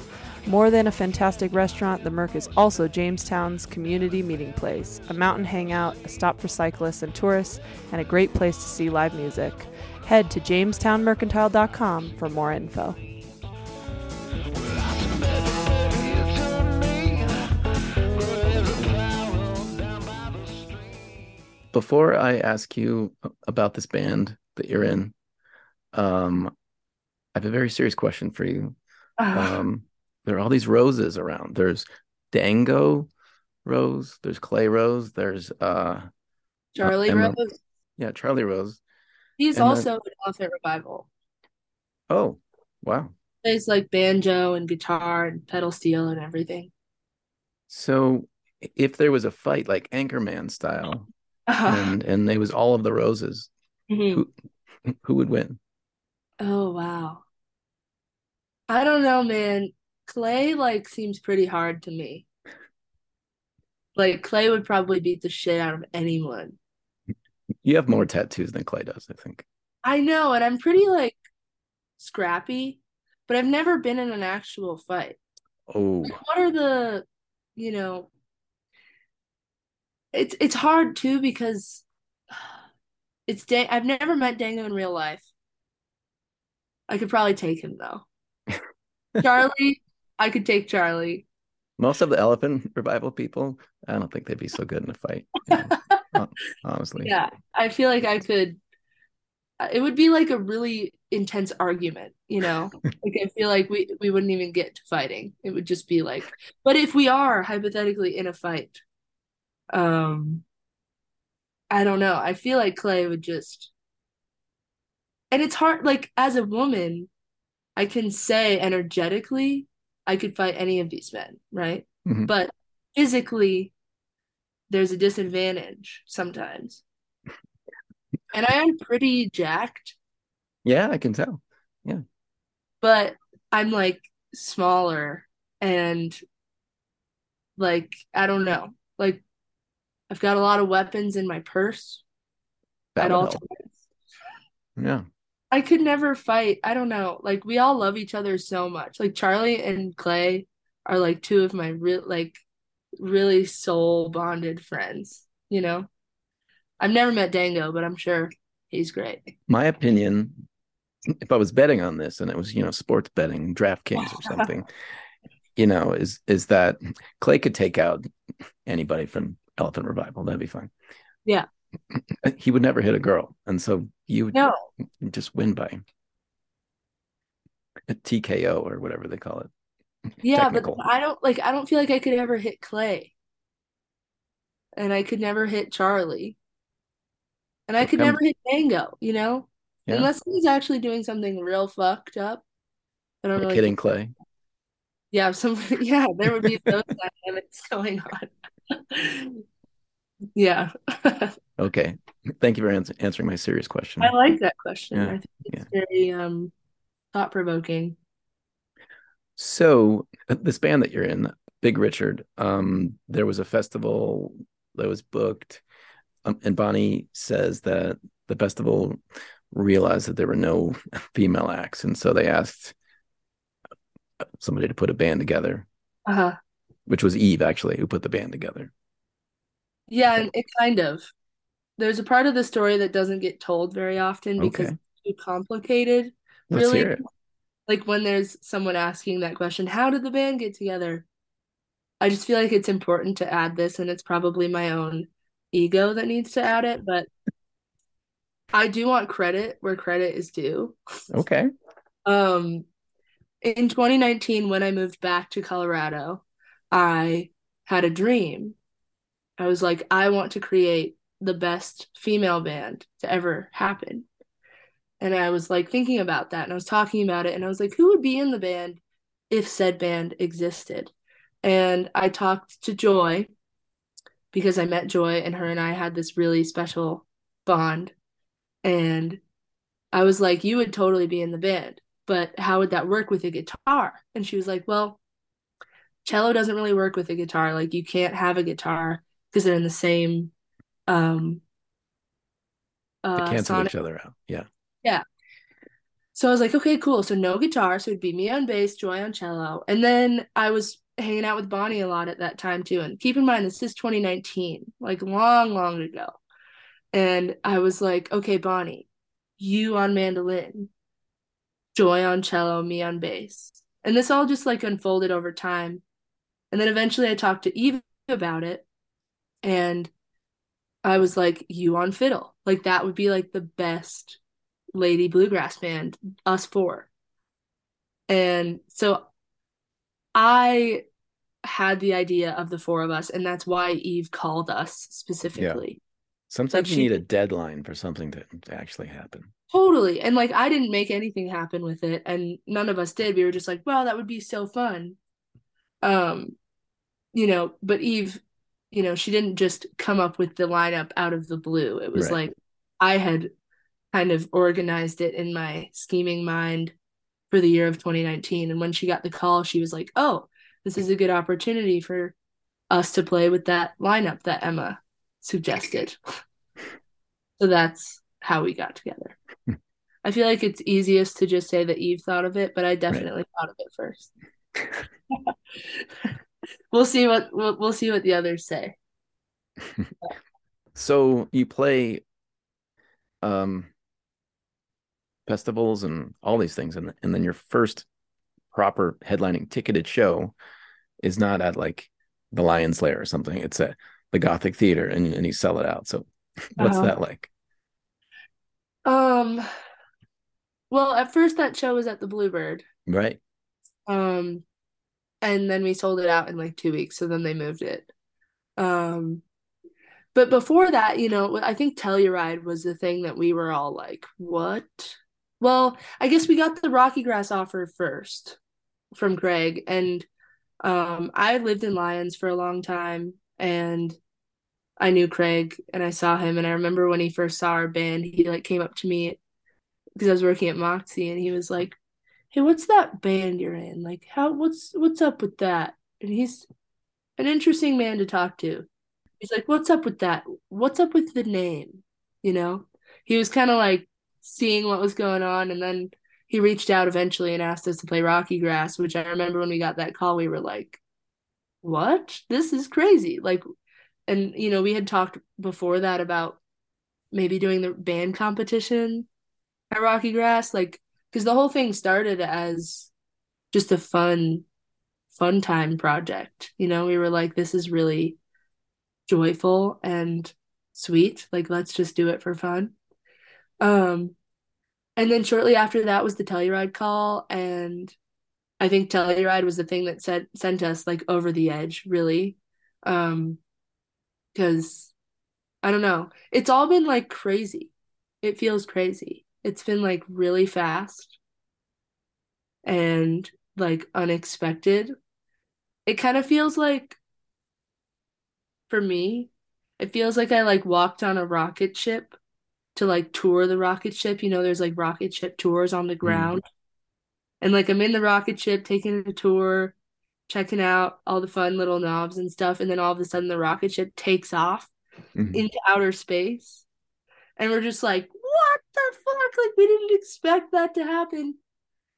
[SPEAKER 3] More than a fantastic restaurant, the Merc is also Jamestown's community meeting place, a mountain hangout, a stop for cyclists and tourists, and a great place to see live music. Head to jamestownmercantile.com for more info.
[SPEAKER 2] Before I ask you about this band that you're in, um, I have a very serious question for you. Um, there are all these roses around. There's Dango Rose, there's Clay Rose, there's uh
[SPEAKER 4] Charlie
[SPEAKER 2] Emma-
[SPEAKER 4] Rose.
[SPEAKER 2] yeah, Charlie Rose.
[SPEAKER 4] He's
[SPEAKER 2] and then-
[SPEAKER 4] also an Elephant Revival.
[SPEAKER 2] Oh, wow.
[SPEAKER 4] Plays like banjo and guitar and pedal steel and everything.
[SPEAKER 2] So if there was a fight like Anchorman style and and they was all of the roses,
[SPEAKER 4] Mhm.
[SPEAKER 2] who who would win?
[SPEAKER 4] Oh wow. I don't know, man. Clay like seems pretty hard to me. Like Clay would probably beat the shit out of anyone.
[SPEAKER 2] You have more tattoos than Clay does, I think.
[SPEAKER 4] I know, and I'm pretty like scrappy, but I've never been in an actual fight.
[SPEAKER 2] Oh,
[SPEAKER 4] Like, what are the, you know, it's it's hard too because it's Dan I've never met Dango in real life. I could probably take him though. Charlie, I could take Charlie.
[SPEAKER 2] most of the elephant revival people, I don't think they'd be so good in a fight. you know, honestly.
[SPEAKER 4] Yeah, I feel like I could. Uh, it would be like a really intense argument, you know? Like I feel like we we wouldn't even get to fighting. It would just be like, but if we are hypothetically in a fight, um, I don't know. I feel like Clay would just, and it's hard. Like as a woman, I can say energetically, I could fight any of these men, right?
[SPEAKER 2] Mhm.
[SPEAKER 4] But physically, there's a disadvantage sometimes. And I am pretty jacked,
[SPEAKER 2] Yeah, I can tell. Yeah.
[SPEAKER 4] But I'm like smaller and like I don't know. Like I've got a lot of weapons in my purse
[SPEAKER 2] That
[SPEAKER 4] at all
[SPEAKER 2] help.
[SPEAKER 4] times.
[SPEAKER 2] Yeah.
[SPEAKER 4] I could never fight. I don't know. Like we all love each other so much. Like Charlie and Clay are like two of my real like really soul bonded friends, you know? I've never met Dango, but I'm sure he's great.
[SPEAKER 2] My opinion, if I was betting on this and it was, you know, sports betting, DraftKings or something, you know, is is that Clay could take out anybody from Elephant Revival. That'd be fun.
[SPEAKER 4] Yeah.
[SPEAKER 2] He would never hit a girl. And so you would
[SPEAKER 4] No.
[SPEAKER 2] just win by a TKO or whatever they call it.
[SPEAKER 4] Yeah,
[SPEAKER 2] Technical.
[SPEAKER 4] but I don't like I don't feel like I could ever hit Clay. And I could never hit Charlie. And I could never hit Dango, you know?
[SPEAKER 2] Yeah.
[SPEAKER 4] Unless he's actually doing something real fucked up. I don't
[SPEAKER 2] Like
[SPEAKER 4] really
[SPEAKER 2] hitting Clay.
[SPEAKER 4] Yeah, some yeah, there would be those dynamics going on. Yeah.
[SPEAKER 2] Okay. Thank you for ans- answering my serious question.
[SPEAKER 4] I like that question.
[SPEAKER 2] Yeah,
[SPEAKER 4] I think it's very um thought provoking.
[SPEAKER 2] So uh, this band that you're in, Big Richard, um, there was a festival that was booked, um, and Bonnie says that the festival realized that there were no female acts, and so they asked somebody to put a band together,
[SPEAKER 4] Uh-huh.
[SPEAKER 2] Which was Eve actually who put the band together.
[SPEAKER 4] Yeah, it kind of. There's a part of the story that doesn't get told very often because
[SPEAKER 2] Okay.
[SPEAKER 4] it's too complicated.
[SPEAKER 2] Let's
[SPEAKER 4] really,
[SPEAKER 2] hear it.
[SPEAKER 4] like when there's someone asking that question, how did the band get together? I just feel like it's important to add this, and it's probably my own ego that needs to add it, but I do want credit where credit is due.
[SPEAKER 2] Okay.
[SPEAKER 4] Um, in 2019, when I moved back to Colorado, I had a dream. I was like, I want to create the best female band to ever happen. And I was like thinking about that and I was talking about it and I was like, who would be in the band if said band existed? And I talked to Joy because I met Joy and her and I had this really special bond. And I was like, you would totally be in the band, but how would that work with a guitar? And she was like, well, cello doesn't really work with a guitar. Like you can't have a guitar because they're in the same um
[SPEAKER 2] They
[SPEAKER 4] uh
[SPEAKER 2] cancel
[SPEAKER 4] sonic
[SPEAKER 2] each other out. Yeah. Yeah.
[SPEAKER 4] So I was like, okay, cool. So no guitar. So it'd be me on bass, Joy on cello. And then I was hanging out with Bonnie a lot at that time too. And keep in mind, this is 2019, like long, long ago. And I was like, okay, Bonnie, you on mandolin, Joy on cello, me on bass. And this all just like unfolded over time. And then eventually I talked to Eve about it. And I was like, you on fiddle. Like that would be like the best lady bluegrass band, us four. And so I had the idea of the four of us, and that's why Eve called us specifically. Yeah.
[SPEAKER 2] Sometimes you
[SPEAKER 4] she-
[SPEAKER 2] need a deadline for something to, to actually happen.
[SPEAKER 4] Totally. And like I didn't make anything happen with it, and none of us did. We were just like, wow, that would be so fun. Um, you know, but Eve, you know, she didn't just come up with the lineup out of the blue. It was
[SPEAKER 2] Right.
[SPEAKER 4] like I had kind of organized it in my scheming mind for the year of 2019. And when she got the call, she was like, oh, this is a good opportunity for us to play with that lineup that Emma suggested. so that's how we got together. I feel like it's easiest to just say that Eve thought of it, but I definitely thought of it first. we'll see what we'll, we'll see what the others say.
[SPEAKER 2] So you play um festivals and all these things and and then your first proper headlining ticketed show is not at like the Lion's Lair or something. It's at the Gothic Theater and, and you sell it out. So what's
[SPEAKER 4] Uh-huh.
[SPEAKER 2] that like?
[SPEAKER 4] Um well, at first that show was at the Bluebird.
[SPEAKER 2] Right.
[SPEAKER 4] Um and then we sold it out in like 2 weeks, so then they moved it. Um but before that, you know, I think Telluride was the thing that we were all like, "What?" Well, I guess we got the Rocky Grass offer first from Greg and um I lived in Lyons for a long time and I knew Craig and I saw him and I remember when he first saw our band, he like came up to me because I was working at Moxie and he was like, "Hey, what's that band you're in? Like how what's what's up with that?" And he's an interesting man to talk to. He's like, "What's up with that? What's up with the name?" You know? He was kind of like seeing what was going on and then he reached out eventually and asked us to play Rocky Grass, which I remember when we got that call, we were like, What? This is crazy. Like and you know, we had talked before that about maybe doing the band competition at Rocky Grass, like because the whole thing started as just a fun fun time project. You know, we were like, this is really joyful and sweet. Like, let's just do it for fun. Um, and then shortly after that was the Telluride call, and I think Telluride was the thing that said sent us like over the edge, really. Um, because I don't know, it's all been like crazy. It feels crazy. It's been like really fast and like unexpected. It kind of feels like for me, it feels like I like walked on a rocket ship to like tour the rocket ship. You know, there's like rocket ship tours on the mm. ground. Mm. And like I'm in the rocket ship taking a tour, checking out all the fun little knobs and stuff, and then all of a sudden the rocket ship takes off mm-hmm. into outer space. And we're just like, the fuck? Like we didn't expect that to happen.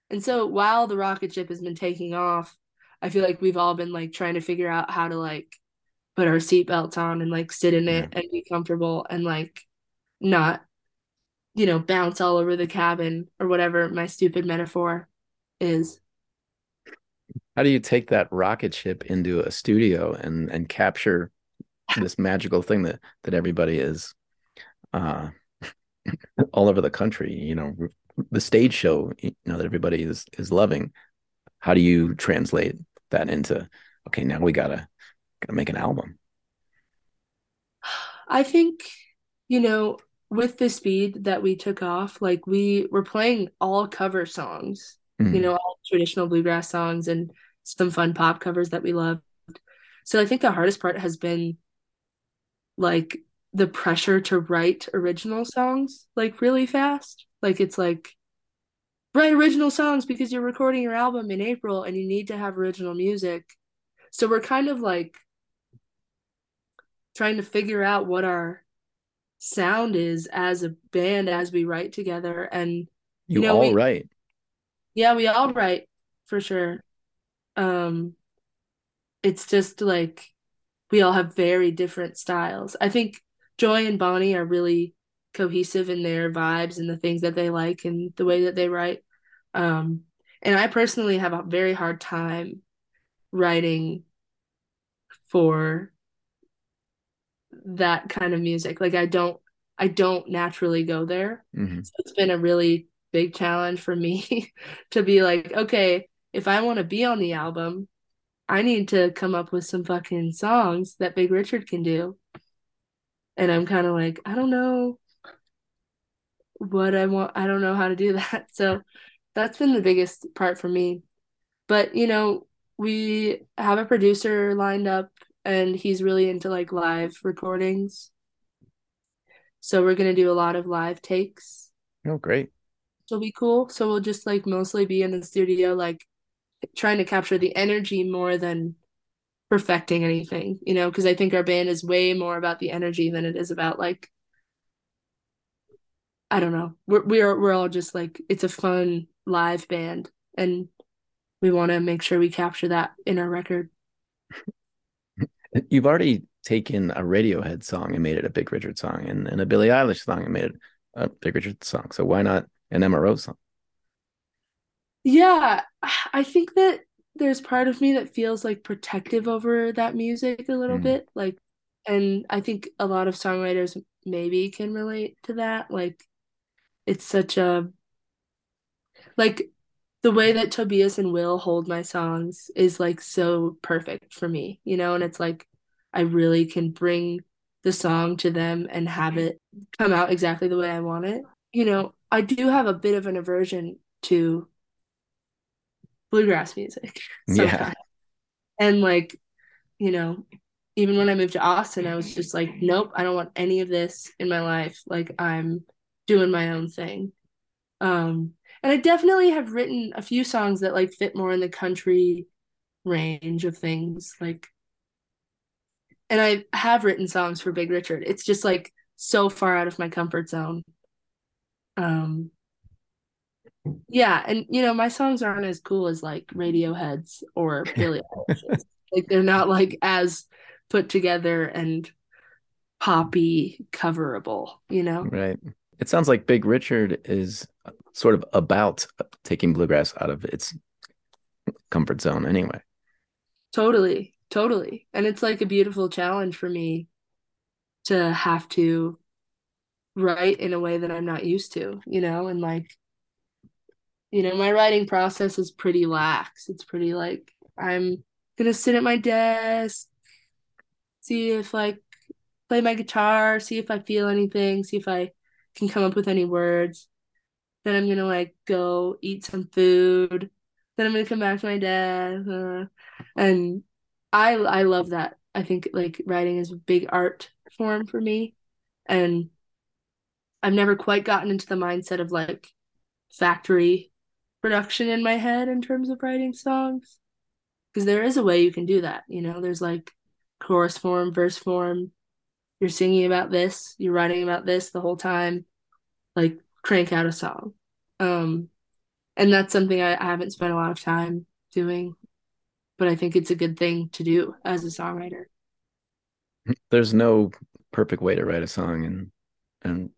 [SPEAKER 4] And so while the rocket ship has been taking off, I feel like we've all been like trying to figure out how to like put our seatbelts on and like sit in it yeah. and be comfortable and like not, you know, bounce all over the cabin or whatever my stupid metaphor is.
[SPEAKER 2] How do you take that rocket ship into a studio and and capture this magical thing that that everybody is uh all over the country, you know, the stage show you know that everybody is is loving. How do you translate that into okay now we gotta gotta make an album?
[SPEAKER 4] I think you know with the speed that we took off like we were playing all cover songs mm-hmm. you know all traditional bluegrass songs and some fun pop covers that we loved. So i think the hardest part has been like the pressure to write original songs like really fast like it's like write original songs because you're recording your album in April and you need to have original music. So we're kind of like trying to figure out what our sound is as a band as we write together and
[SPEAKER 2] you, you know, all we, write.
[SPEAKER 4] Yeah, we all write for sure. Um it's just like we all have very different styles. I think Joy and Bonnie are really cohesive in their vibes and the things that they like and the way that they write. Um, and I personally have a very hard time writing for that kind of music. Like I don't I don't naturally go there. Mm-hmm. So it's been a really big challenge for me to be like, okay, if I want to be on the album, I need to come up with some fucking songs that Big Richard can do. And I'm kind of like, I don't know what I want. I don't know how to do that. So that's been the biggest part for me. But, you know, we have a producer lined up and he's really into like live recordings. So we're going to do a lot of live takes.
[SPEAKER 2] Oh, great.
[SPEAKER 4] It'll be cool. So we'll just like mostly be in the studio, like trying to capture the energy more than perfecting anything, you know, because I think our band is way more about the energy than it is about like I don't know. We're we're we're all just like it's a fun live band and we want to make sure we capture that in our record.
[SPEAKER 2] You've already taken a Radiohead song and made it a Big Richard song and, and a Billie Eilish song and made it a Big Richard song. So why not an Rose song?
[SPEAKER 4] Yeah, I think that there's part of me that feels like protective over that music a little mm. bit like and I think a lot of songwriters maybe can relate to that like it's such a like the way that Tobias and Will hold my songs is like so perfect for me, you know, and it's like I really can bring the song to them and have it come out exactly the way I want it. You know, I do have a bit of an aversion to bluegrass music.
[SPEAKER 2] Yeah.
[SPEAKER 4] And like, you know, even when I moved to Austin, I was just like, nope, I don't want any of this in my life. Like I'm doing my own thing. Um, and I definitely have written a few songs that like fit more in the country range of things. Like, and I have written songs for Big Richard. It's just like so far out of my comfort zone Um yeah, and you know, my songs aren't as cool as like Radiohead's or Eilish's. like they're not like as put together and poppy coverable, you know?
[SPEAKER 2] Right. It sounds like Big Richard is sort of about taking bluegrass out of its comfort zone anyway.
[SPEAKER 4] Totally. Totally. And it's like a beautiful challenge for me to have to write in a way that I'm not used to, you know, and like you know, my writing process is pretty lax. It's pretty like I'm gonna sit at my desk, see if like play my guitar, see if I feel anything, see if I can come up with any words. Then I'm gonna like go eat some food. Then I'm gonna come back to my desk, uh, and I I love that. I think like writing is a big art form for me, and I've never quite gotten into the mindset of like factory production in my head in terms of writing songs. Because there is a way you can do that you know? There's like chorus form verse form. You're singing about this you're writing about this the whole time. Like crank out a song. Um and that's something I, I haven't spent a lot of time doing but i think it's a good thing to do as a songwriter.
[SPEAKER 2] There's no perfect way to write a song and and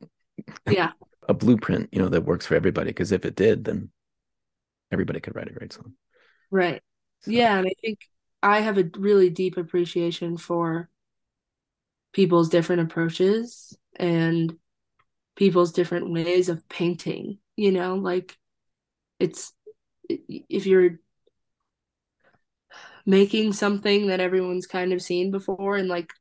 [SPEAKER 4] yeah.
[SPEAKER 2] a blueprint you know that works for everybody because if it did then everybody could write a great song
[SPEAKER 4] right so. yeah and i think i have a really deep appreciation for people's different approaches and people's different ways of painting you know like it's if you're making something that everyone's kind of seen before in like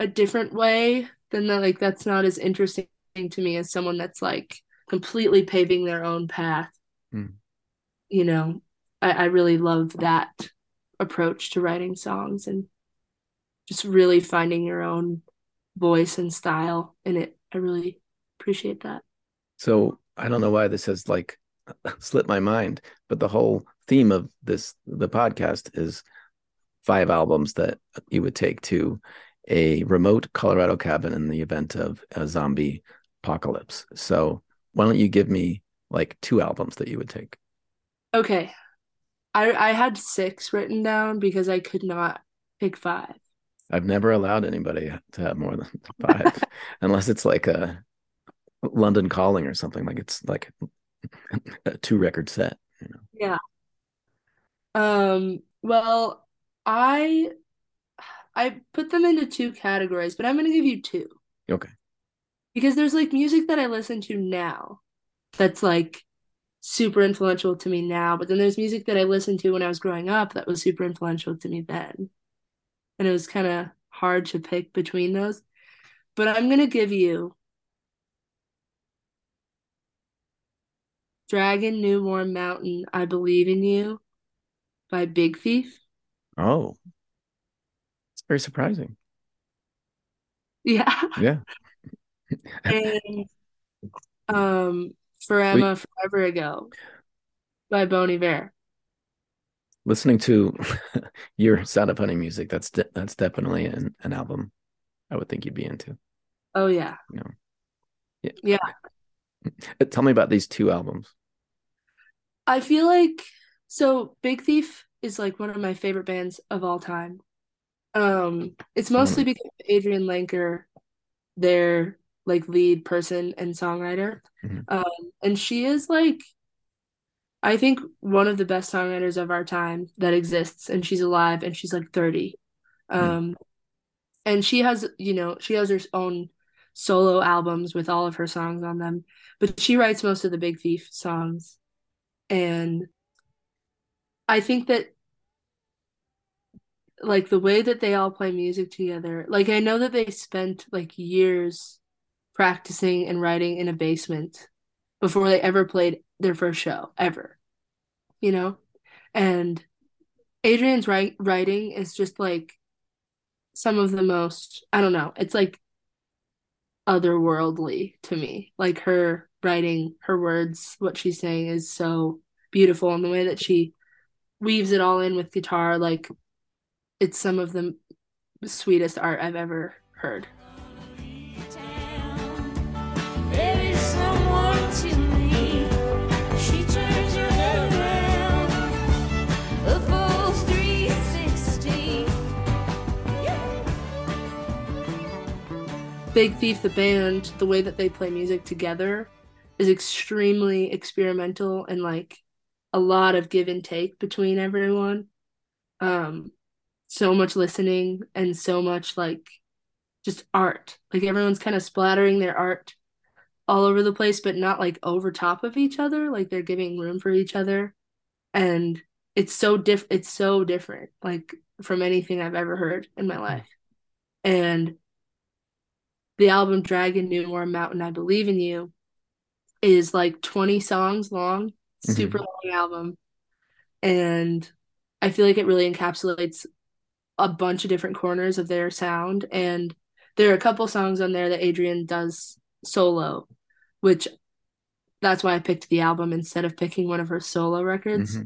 [SPEAKER 4] a different way then that like that's not as interesting to me as someone that's like completely paving their own path
[SPEAKER 2] mm.
[SPEAKER 4] You know I, I really love that approach to writing songs and just really finding your own voice and style in it i really appreciate that
[SPEAKER 2] so i don't know why this has like slipped my mind but the whole theme of this the podcast is five albums that you would take to a remote Colorado cabin in the event of a zombie apocalypse. So why don't you give me like two albums that you would take?
[SPEAKER 4] Okay. I I had six written down because I could not pick five.
[SPEAKER 2] I've never allowed anybody to have more than five unless it's like a London calling or something like it's like a two record set, you know.
[SPEAKER 4] Yeah. Um well, I I put them into two categories, but I'm going to give you two.
[SPEAKER 2] Okay.
[SPEAKER 4] Because there's like music that I listen to now that's like super influential to me now, but then there's music that I listened to when I was growing up that was super influential to me then. And it was kind of hard to pick between those. But I'm going to give you Dragon New Warm Mountain I Believe in You by Big Thief.
[SPEAKER 2] Oh, it's very surprising.
[SPEAKER 4] Yeah.
[SPEAKER 2] Yeah.
[SPEAKER 4] and um For Emma we, Forever Ago by Bon Iver.
[SPEAKER 2] Listening to your Sound of Honey music, that's de- that's definitely an, an album I would think you'd be into.
[SPEAKER 4] Oh yeah.
[SPEAKER 2] You know.
[SPEAKER 4] Yeah. Yeah.
[SPEAKER 2] Tell me about these two albums.
[SPEAKER 4] I feel like so Big Thief is like one of my favorite bands of all time. Um, it's mostly mm. because Adrianne Lenker, their like lead person and songwriter.
[SPEAKER 2] Mm-hmm.
[SPEAKER 4] Um, and she is like I think one of the best songwriters of our time that exists, and she's alive and she's like 30. Mm. Um, and she has, you know, she has her own solo albums with all of her songs on them, but she writes most of the Big Thief songs. And I think that like the way that they all play music together like i know that they spent like years practicing and writing in a basement before they ever played their first show ever you know and Adrianne's write- writing is just like some of the most i don't know it's like otherworldly to me like her writing her words what she's saying is so beautiful and the way that she weaves it all in with guitar like it's some of the sweetest art I've ever heard. Big Thief the band, the way that they play music together is extremely experimental and like a lot of give and take between everyone. Um so much listening and so much like just art. Like everyone's kind of splattering their art all over the place, but not like over top of each other. Like they're giving room for each other. And it's so diff it's so different, like from anything I've ever heard in my life. And the album Dragon New Warm Mountain, I Believe in You is like 20 songs long, super mm-hmm. long album. And I feel like it really encapsulates a bunch of different corners of their sound. And there are a couple songs on there that Adrianne does solo, which that's why I picked the album instead of picking one of her solo records. Mm-hmm.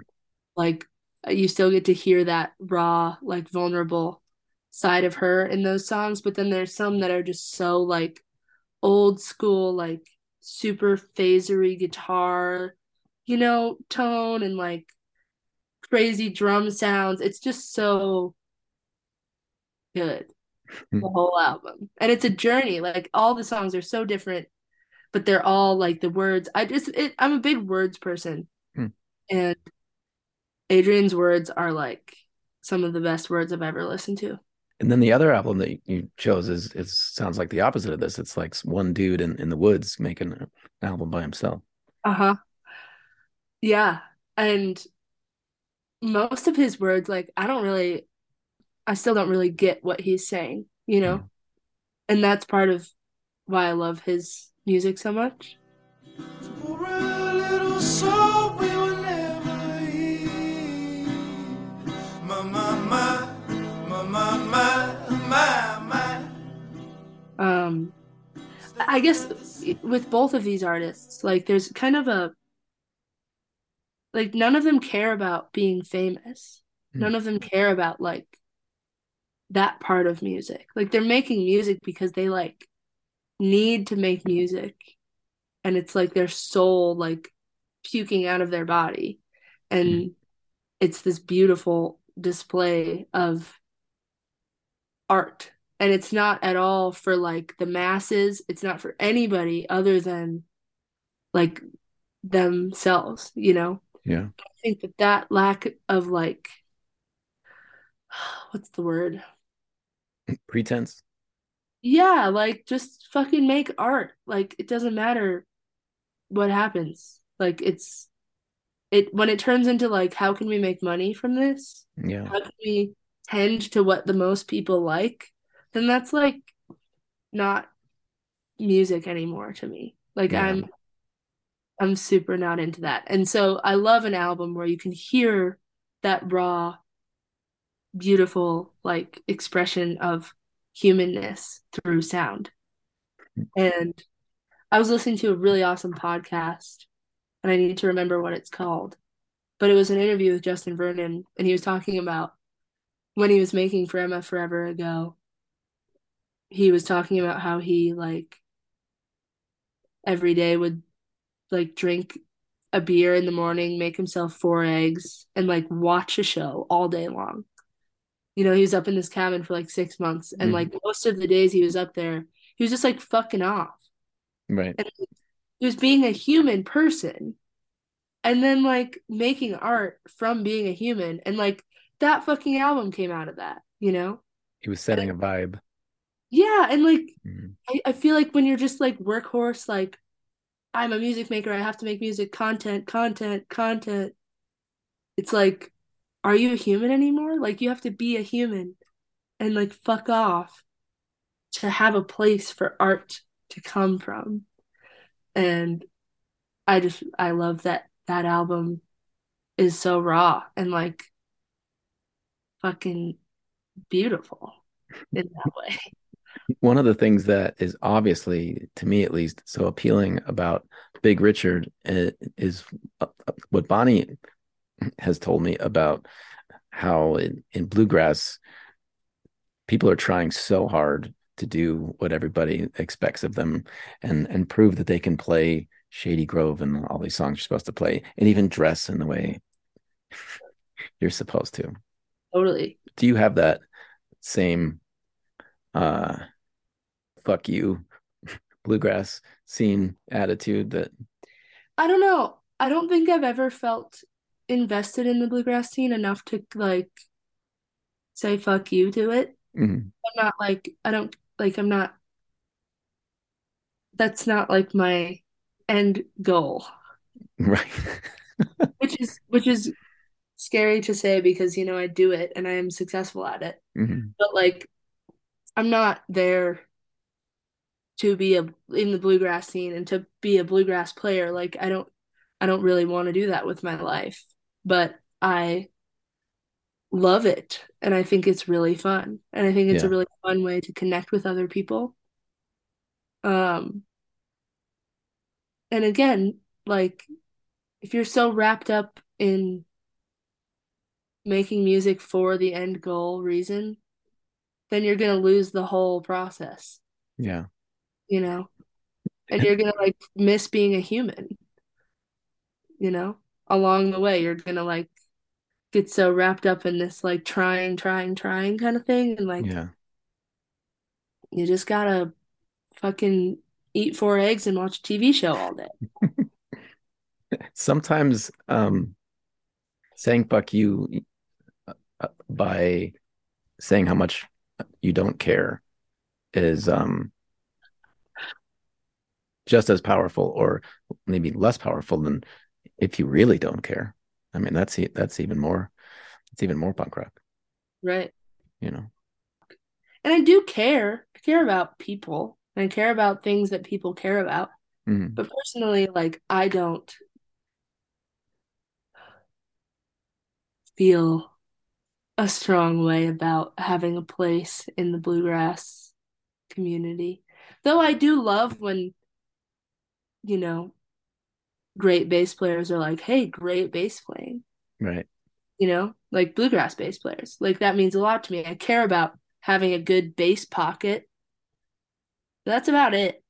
[SPEAKER 4] Like you still get to hear that raw, like vulnerable side of her in those songs, but then there's some that are just so like old school, like super phasery guitar, you know, tone and like crazy drum sounds. It's just so good. Hmm. the whole album. And it's a journey. Like all the songs are so different, but they're all like the words. I just it, I'm a big words person. Hmm. And Adrianne's words are like some of the best words I've ever listened to.
[SPEAKER 2] And then the other album that you chose is it sounds like the opposite of this. It's like one dude in, in the woods making an album by himself.
[SPEAKER 4] Uh-huh. Yeah. And most of his words, like I don't really I still don't really get what he's saying, you know? Yeah. And that's part of why I love his music so much. Um, I guess with both of these artists, like there's kind of a like none of them care about being famous. Mm. None of them care about like that part of music. Like they're making music because they like need to make music and it's like their soul like puking out of their body and mm. it's this beautiful display of art and it's not at all for like the masses. It's not for anybody other than like themselves you know?
[SPEAKER 2] Yeah.
[SPEAKER 4] I think that that lack of like what's the word?
[SPEAKER 2] Pretense?
[SPEAKER 4] Yeah like just fucking make art. Like it doesn't matter what happens. Like it's it when it turns into like how can we make money from this?
[SPEAKER 2] Yeah.
[SPEAKER 4] How can we tend to what the most people like then that's like not music anymore to me like yeah. i'm i'm super not into that and so i love an album where you can hear that raw beautiful like expression of humanness through sound. And I was listening to a really awesome podcast and I need to remember what it's called. But it was an interview with Justin Vernon and he was talking about when he was making For Emma forever ago. He was talking about how he like every day would like drink a beer in the morning, make himself four eggs, and like watch a show all day long you know, he was up in this cabin for like six months, and mm. like most of the days he was up there, he was just like fucking off.
[SPEAKER 2] Right.
[SPEAKER 4] And he was being a human person, and then like making art from being a human, and like that fucking album came out of that. You know.
[SPEAKER 2] He was setting and, a vibe.
[SPEAKER 4] Yeah, and like mm. I, I feel like when you're just like workhorse, like I'm a music maker, I have to make music, content, content, content. It's like are you a human anymore? Like you have to be a human and like fuck off to have a place for art to come from. And I just I love that that album is so raw and like fucking beautiful in that way.
[SPEAKER 2] One of the things that is obviously, to me at least, so appealing about Big Richard uh, is uh, what Bonnie has told me about how in, in bluegrass people are trying so hard to do what everybody expects of them and and prove that they can play Shady Grove and all these songs you're supposed to play and even dress in the way you're supposed to.
[SPEAKER 4] Totally.
[SPEAKER 2] Do you have that same uh fuck you bluegrass scene attitude that
[SPEAKER 4] I don't know. I don't think I've ever felt invested in the bluegrass scene enough to like say fuck you to it.
[SPEAKER 2] Mhm.
[SPEAKER 4] I'm not like I don't like I'm not that's not like my end goal,
[SPEAKER 2] right
[SPEAKER 4] which is which is scary to say because you know I do it and I am successful at it.
[SPEAKER 2] Mhm.
[SPEAKER 4] But like I'm not there to be a in the bluegrass scene and to be a bluegrass player. Like I don't I don't really want to do that with my life, but I love it and I think it's really fun. And I think it's a really fun way to connect with other people. Um and again, like if you're so wrapped up in making music for the end goal reason, then you're gonna lose the whole process,
[SPEAKER 2] yeah
[SPEAKER 4] you know? And you're gonna like miss being a human, you know? Along the way, you're gonna like get so wrapped up in this like trying, trying, trying kind of thing, and like
[SPEAKER 2] yeah
[SPEAKER 4] you just gotta fucking eat four eggs and watch a TV show all day.
[SPEAKER 2] sometimes um saying fuck you uh, by saying how much you don't care is um just as powerful or maybe less powerful than if you really don't care i mean that's that's even more it's even more punk rock
[SPEAKER 4] Right.
[SPEAKER 2] you know
[SPEAKER 4] And I do care. I care about people and I care about things that people care about.
[SPEAKER 2] Mhm.
[SPEAKER 4] But personally, like I don't feel a strong way about having a place in the bluegrass community. Though I do love when, you know, great bass players are like, hey, great bass playing,
[SPEAKER 2] right
[SPEAKER 4] you know, like bluegrass bass players. Like that means a lot to me. I care about having a good bass pocket. That's about it.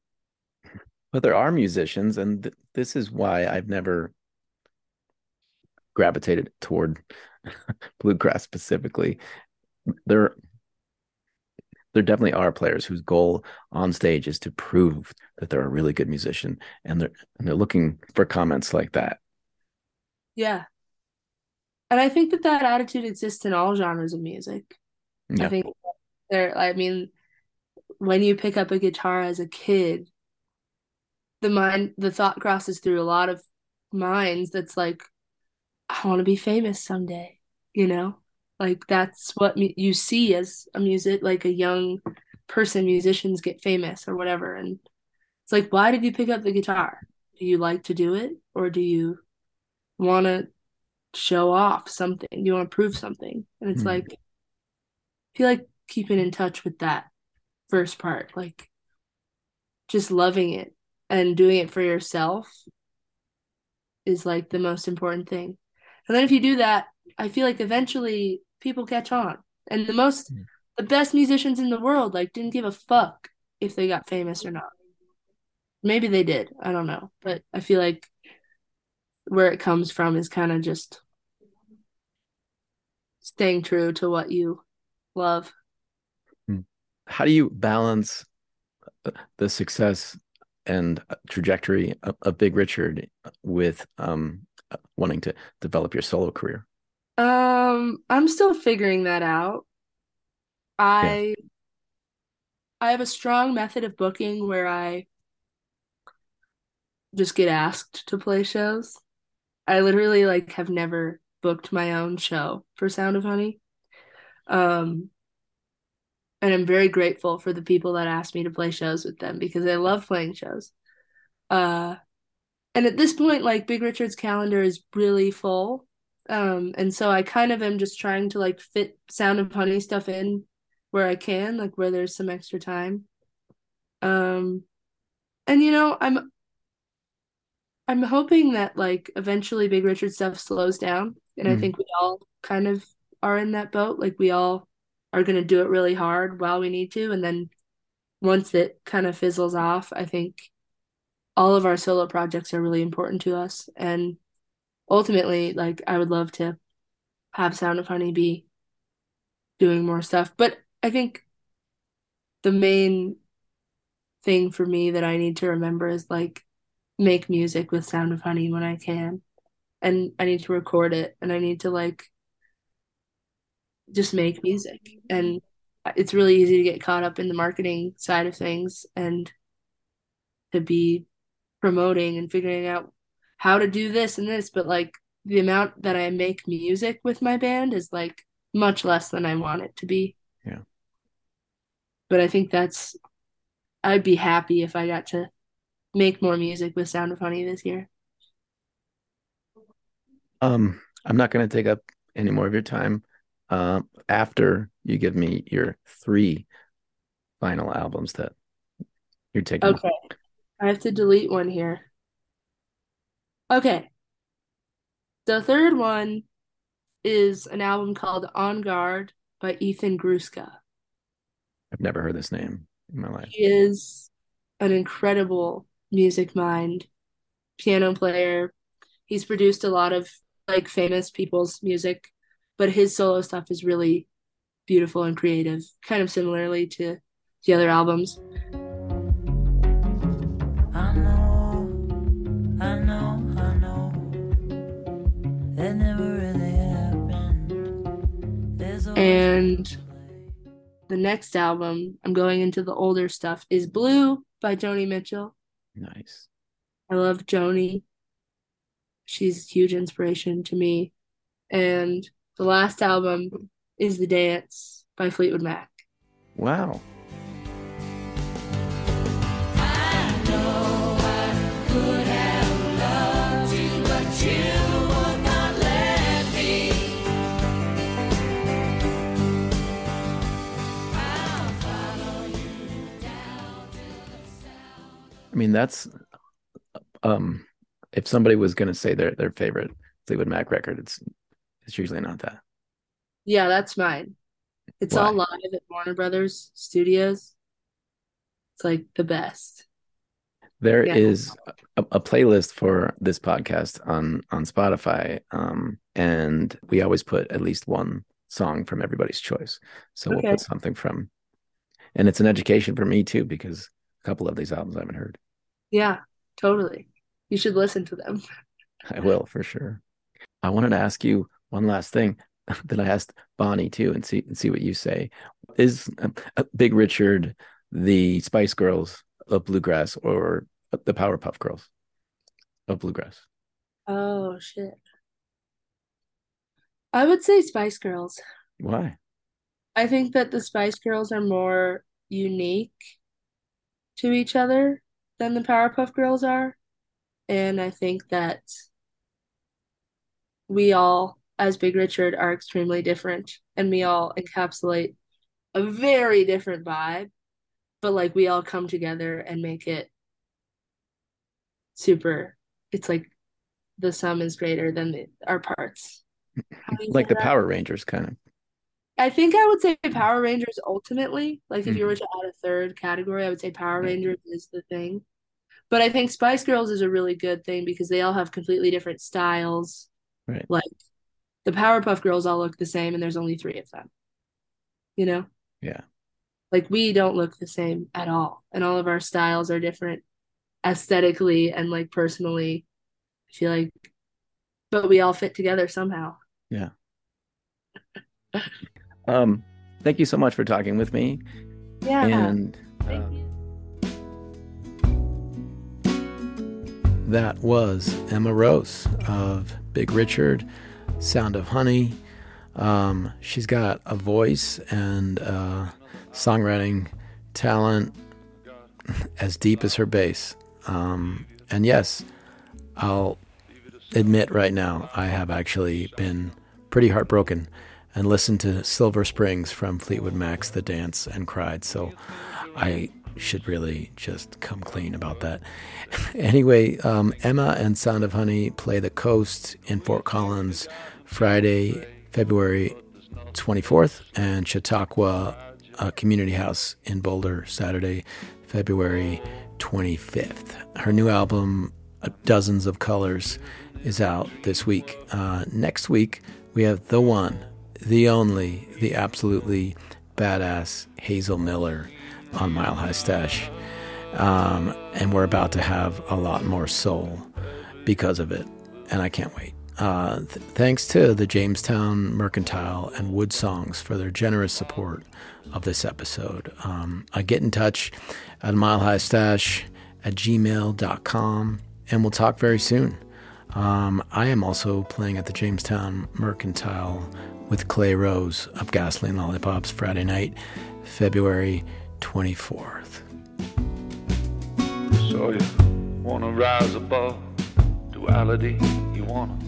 [SPEAKER 2] but there are musicians and th- this is why i've never gravitated toward bluegrass specifically there there definitely are players whose goal on stage is to prove that they're a really good musician and they're and they're looking for comments like that
[SPEAKER 4] Yeah. And I think that that attitude exists in all genres of music. I think there, I mean, when you pick up a guitar as a kid, the mind, the thought crosses through a lot of minds that's like, I want to be famous someday, you know? Like that's what mu you see as a music, like a young person, musicians get famous or whatever. And it's like, why did you pick up the guitar? Do you like to do it or do you want to show off something? You want to prove something? And it's
[SPEAKER 2] Hmm.
[SPEAKER 4] like, I feel like keeping in touch with that first part, like just loving it and doing it for yourself is like the most important thing. And then if you do that, I feel like eventually people catch on. And the most,
[SPEAKER 2] Mm.
[SPEAKER 4] the best musicians in the world, like, didn't give a fuck if they got famous or not. Maybe they did. I don't know. But I feel like where it comes from is kind of just staying true to what you love.
[SPEAKER 2] how do you balance uh, the success and trajectory of, big richard with um wanting to develop your solo career
[SPEAKER 4] Um, I'm still figuring that out. I I have a strong method of booking where I just get asked to play shows. I literally like have never booked my own show for Sound of Honey. Um, and I'm very grateful for the people that asked me to play shows with them because I love playing shows. Uh, and at this point, like Big Richard's calendar is really full. Um, and so I kind of am just trying to like fit Sound of Honey stuff in where I can, like where there's some extra time. Um, and you know, I'm I'm hoping that like eventually Big Richard stuff slows down, and I
[SPEAKER 2] Mm.
[SPEAKER 4] think we all kind of are in that boat. Like we all are going to do it really hard while we need to, and then once it kind of fizzles off, I think all of our solo projects are really important to us, and ultimately, like I would love to have Sound of Honey be doing more stuff, but I think the main thing for me that I need to remember is like make music with Sound of Honey when I can. And I need to record it and I need to like just make music. And it's really easy to get caught up in the marketing side of things and to be promoting and figuring out how to do this and this, but like the amount that I make music with my band is like much less than I want it to be.
[SPEAKER 2] Yeah.
[SPEAKER 4] But I think that's I'd be happy if I got to make more music with Sound of Honey this year.
[SPEAKER 2] Um, I'm not going to take up any more of your time. Uh, after you give me your three final albums that you're taking.
[SPEAKER 4] Okay. I have to delete one here. Okay. The third one is an album called En Garde by Ethan Gruska.
[SPEAKER 2] I've never heard this name in my life.
[SPEAKER 4] He is an incredible music mind, piano player. He's produced a lot of like famous people's music, but his solo stuff is really beautiful and creative, kind of similarly to the other albums. And the next album, I'm going into the older stuff, is Blue by Joni Mitchell.
[SPEAKER 2] Nice.
[SPEAKER 4] I love Joni. She's a huge inspiration to me. And the last album is The Dance by Fleetwood Mac.
[SPEAKER 2] Wow. I mean, that's um if somebody was going to say their their favorite Fleetwood Mac record, it's it's usually not that.
[SPEAKER 4] Yeah, that's mine. It's
[SPEAKER 2] Why?
[SPEAKER 4] all live at Warner Brothers Studios. It's like the best.
[SPEAKER 2] There
[SPEAKER 4] Yeah.
[SPEAKER 2] is a, a playlist for this podcast on on Spotify, um, and we always put at least one song from everybody's choice. So we'll put something from, and it's an education for me too because a couple of these albums I haven't heard.
[SPEAKER 4] Yeah, totally. You should listen to them.
[SPEAKER 2] I will for sure. I wanted to ask you one last thing that I asked Bonnie too, and see and see what you say. Is uh, uh, Big Richard the Spice Girls of bluegrass or the Powerpuff Girls of bluegrass?
[SPEAKER 4] Oh, shit. I would say Spice Girls.
[SPEAKER 2] Why?
[SPEAKER 4] I think that the Spice Girls are more unique to each other than the Powerpuff Girls are. And I think that we all, as Big Richard, are extremely different and we all encapsulate a very different vibe, but like we all come together and make it super. It's like the sum is greater than the, our parts. How do you
[SPEAKER 2] Like the
[SPEAKER 4] that?
[SPEAKER 2] Power Rangers kind of.
[SPEAKER 4] I think I would say Power Rangers ultimately. Like if you
[SPEAKER 2] Mhm.
[SPEAKER 4] were to add a third category, I would say Power
[SPEAKER 2] Yeah.
[SPEAKER 4] Rangers is the thing. But I think Spice Girls is a really good thing because they all have completely different styles.
[SPEAKER 2] Right.
[SPEAKER 4] Like the Powerpuff Girls all look the same and there's only three of them. You know?
[SPEAKER 2] Yeah.
[SPEAKER 4] Like we don't look the same at all. And all of our styles are different aesthetically and like personally. I feel like but we all fit together somehow.
[SPEAKER 2] Um, thank you so much for talking with me.
[SPEAKER 4] Yeah.
[SPEAKER 2] And
[SPEAKER 4] Thank
[SPEAKER 2] uh,
[SPEAKER 4] you.
[SPEAKER 2] that was Emma Rose of Big Richard, Sound of Honey. Um, she's got a voice and uh, songwriting talent as deep as her bass. Um, and yes, I'll admit right now, I have actually been pretty heartbroken and listened to Silver Springs from Fleetwood Mac's The Dance and cried. So I should really just come clean about that. anyway, um, Emma and Sound of Honey play the coast in Fort Collins Friday, February 24th, and Chautauqua uh, Community House in Boulder Saturday, February 25th. Her new album, Dozens of Colors, is out this week. Uh, next week, we have the one, the only, the absolutely badass Hazel Miller on Mile High Stash. Um, and we're about to have a lot more soul because of it. And I can't wait. Uh, th- thanks to the Jamestown Mercantile and Woodsongs for their generous support of this episode. Um, I get in touch at milehighstash at gmail.com and we'll talk very soon. Um, I am also playing at the Jamestown Mercantile with Clay Rose of Gasoline Lollipops Friday night, February 24th.
[SPEAKER 1] So you wanna rise above duality? You wanna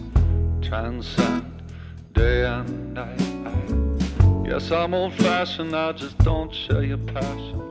[SPEAKER 1] transcend day and night? Guess I'm old fashioned, I just don't share your passion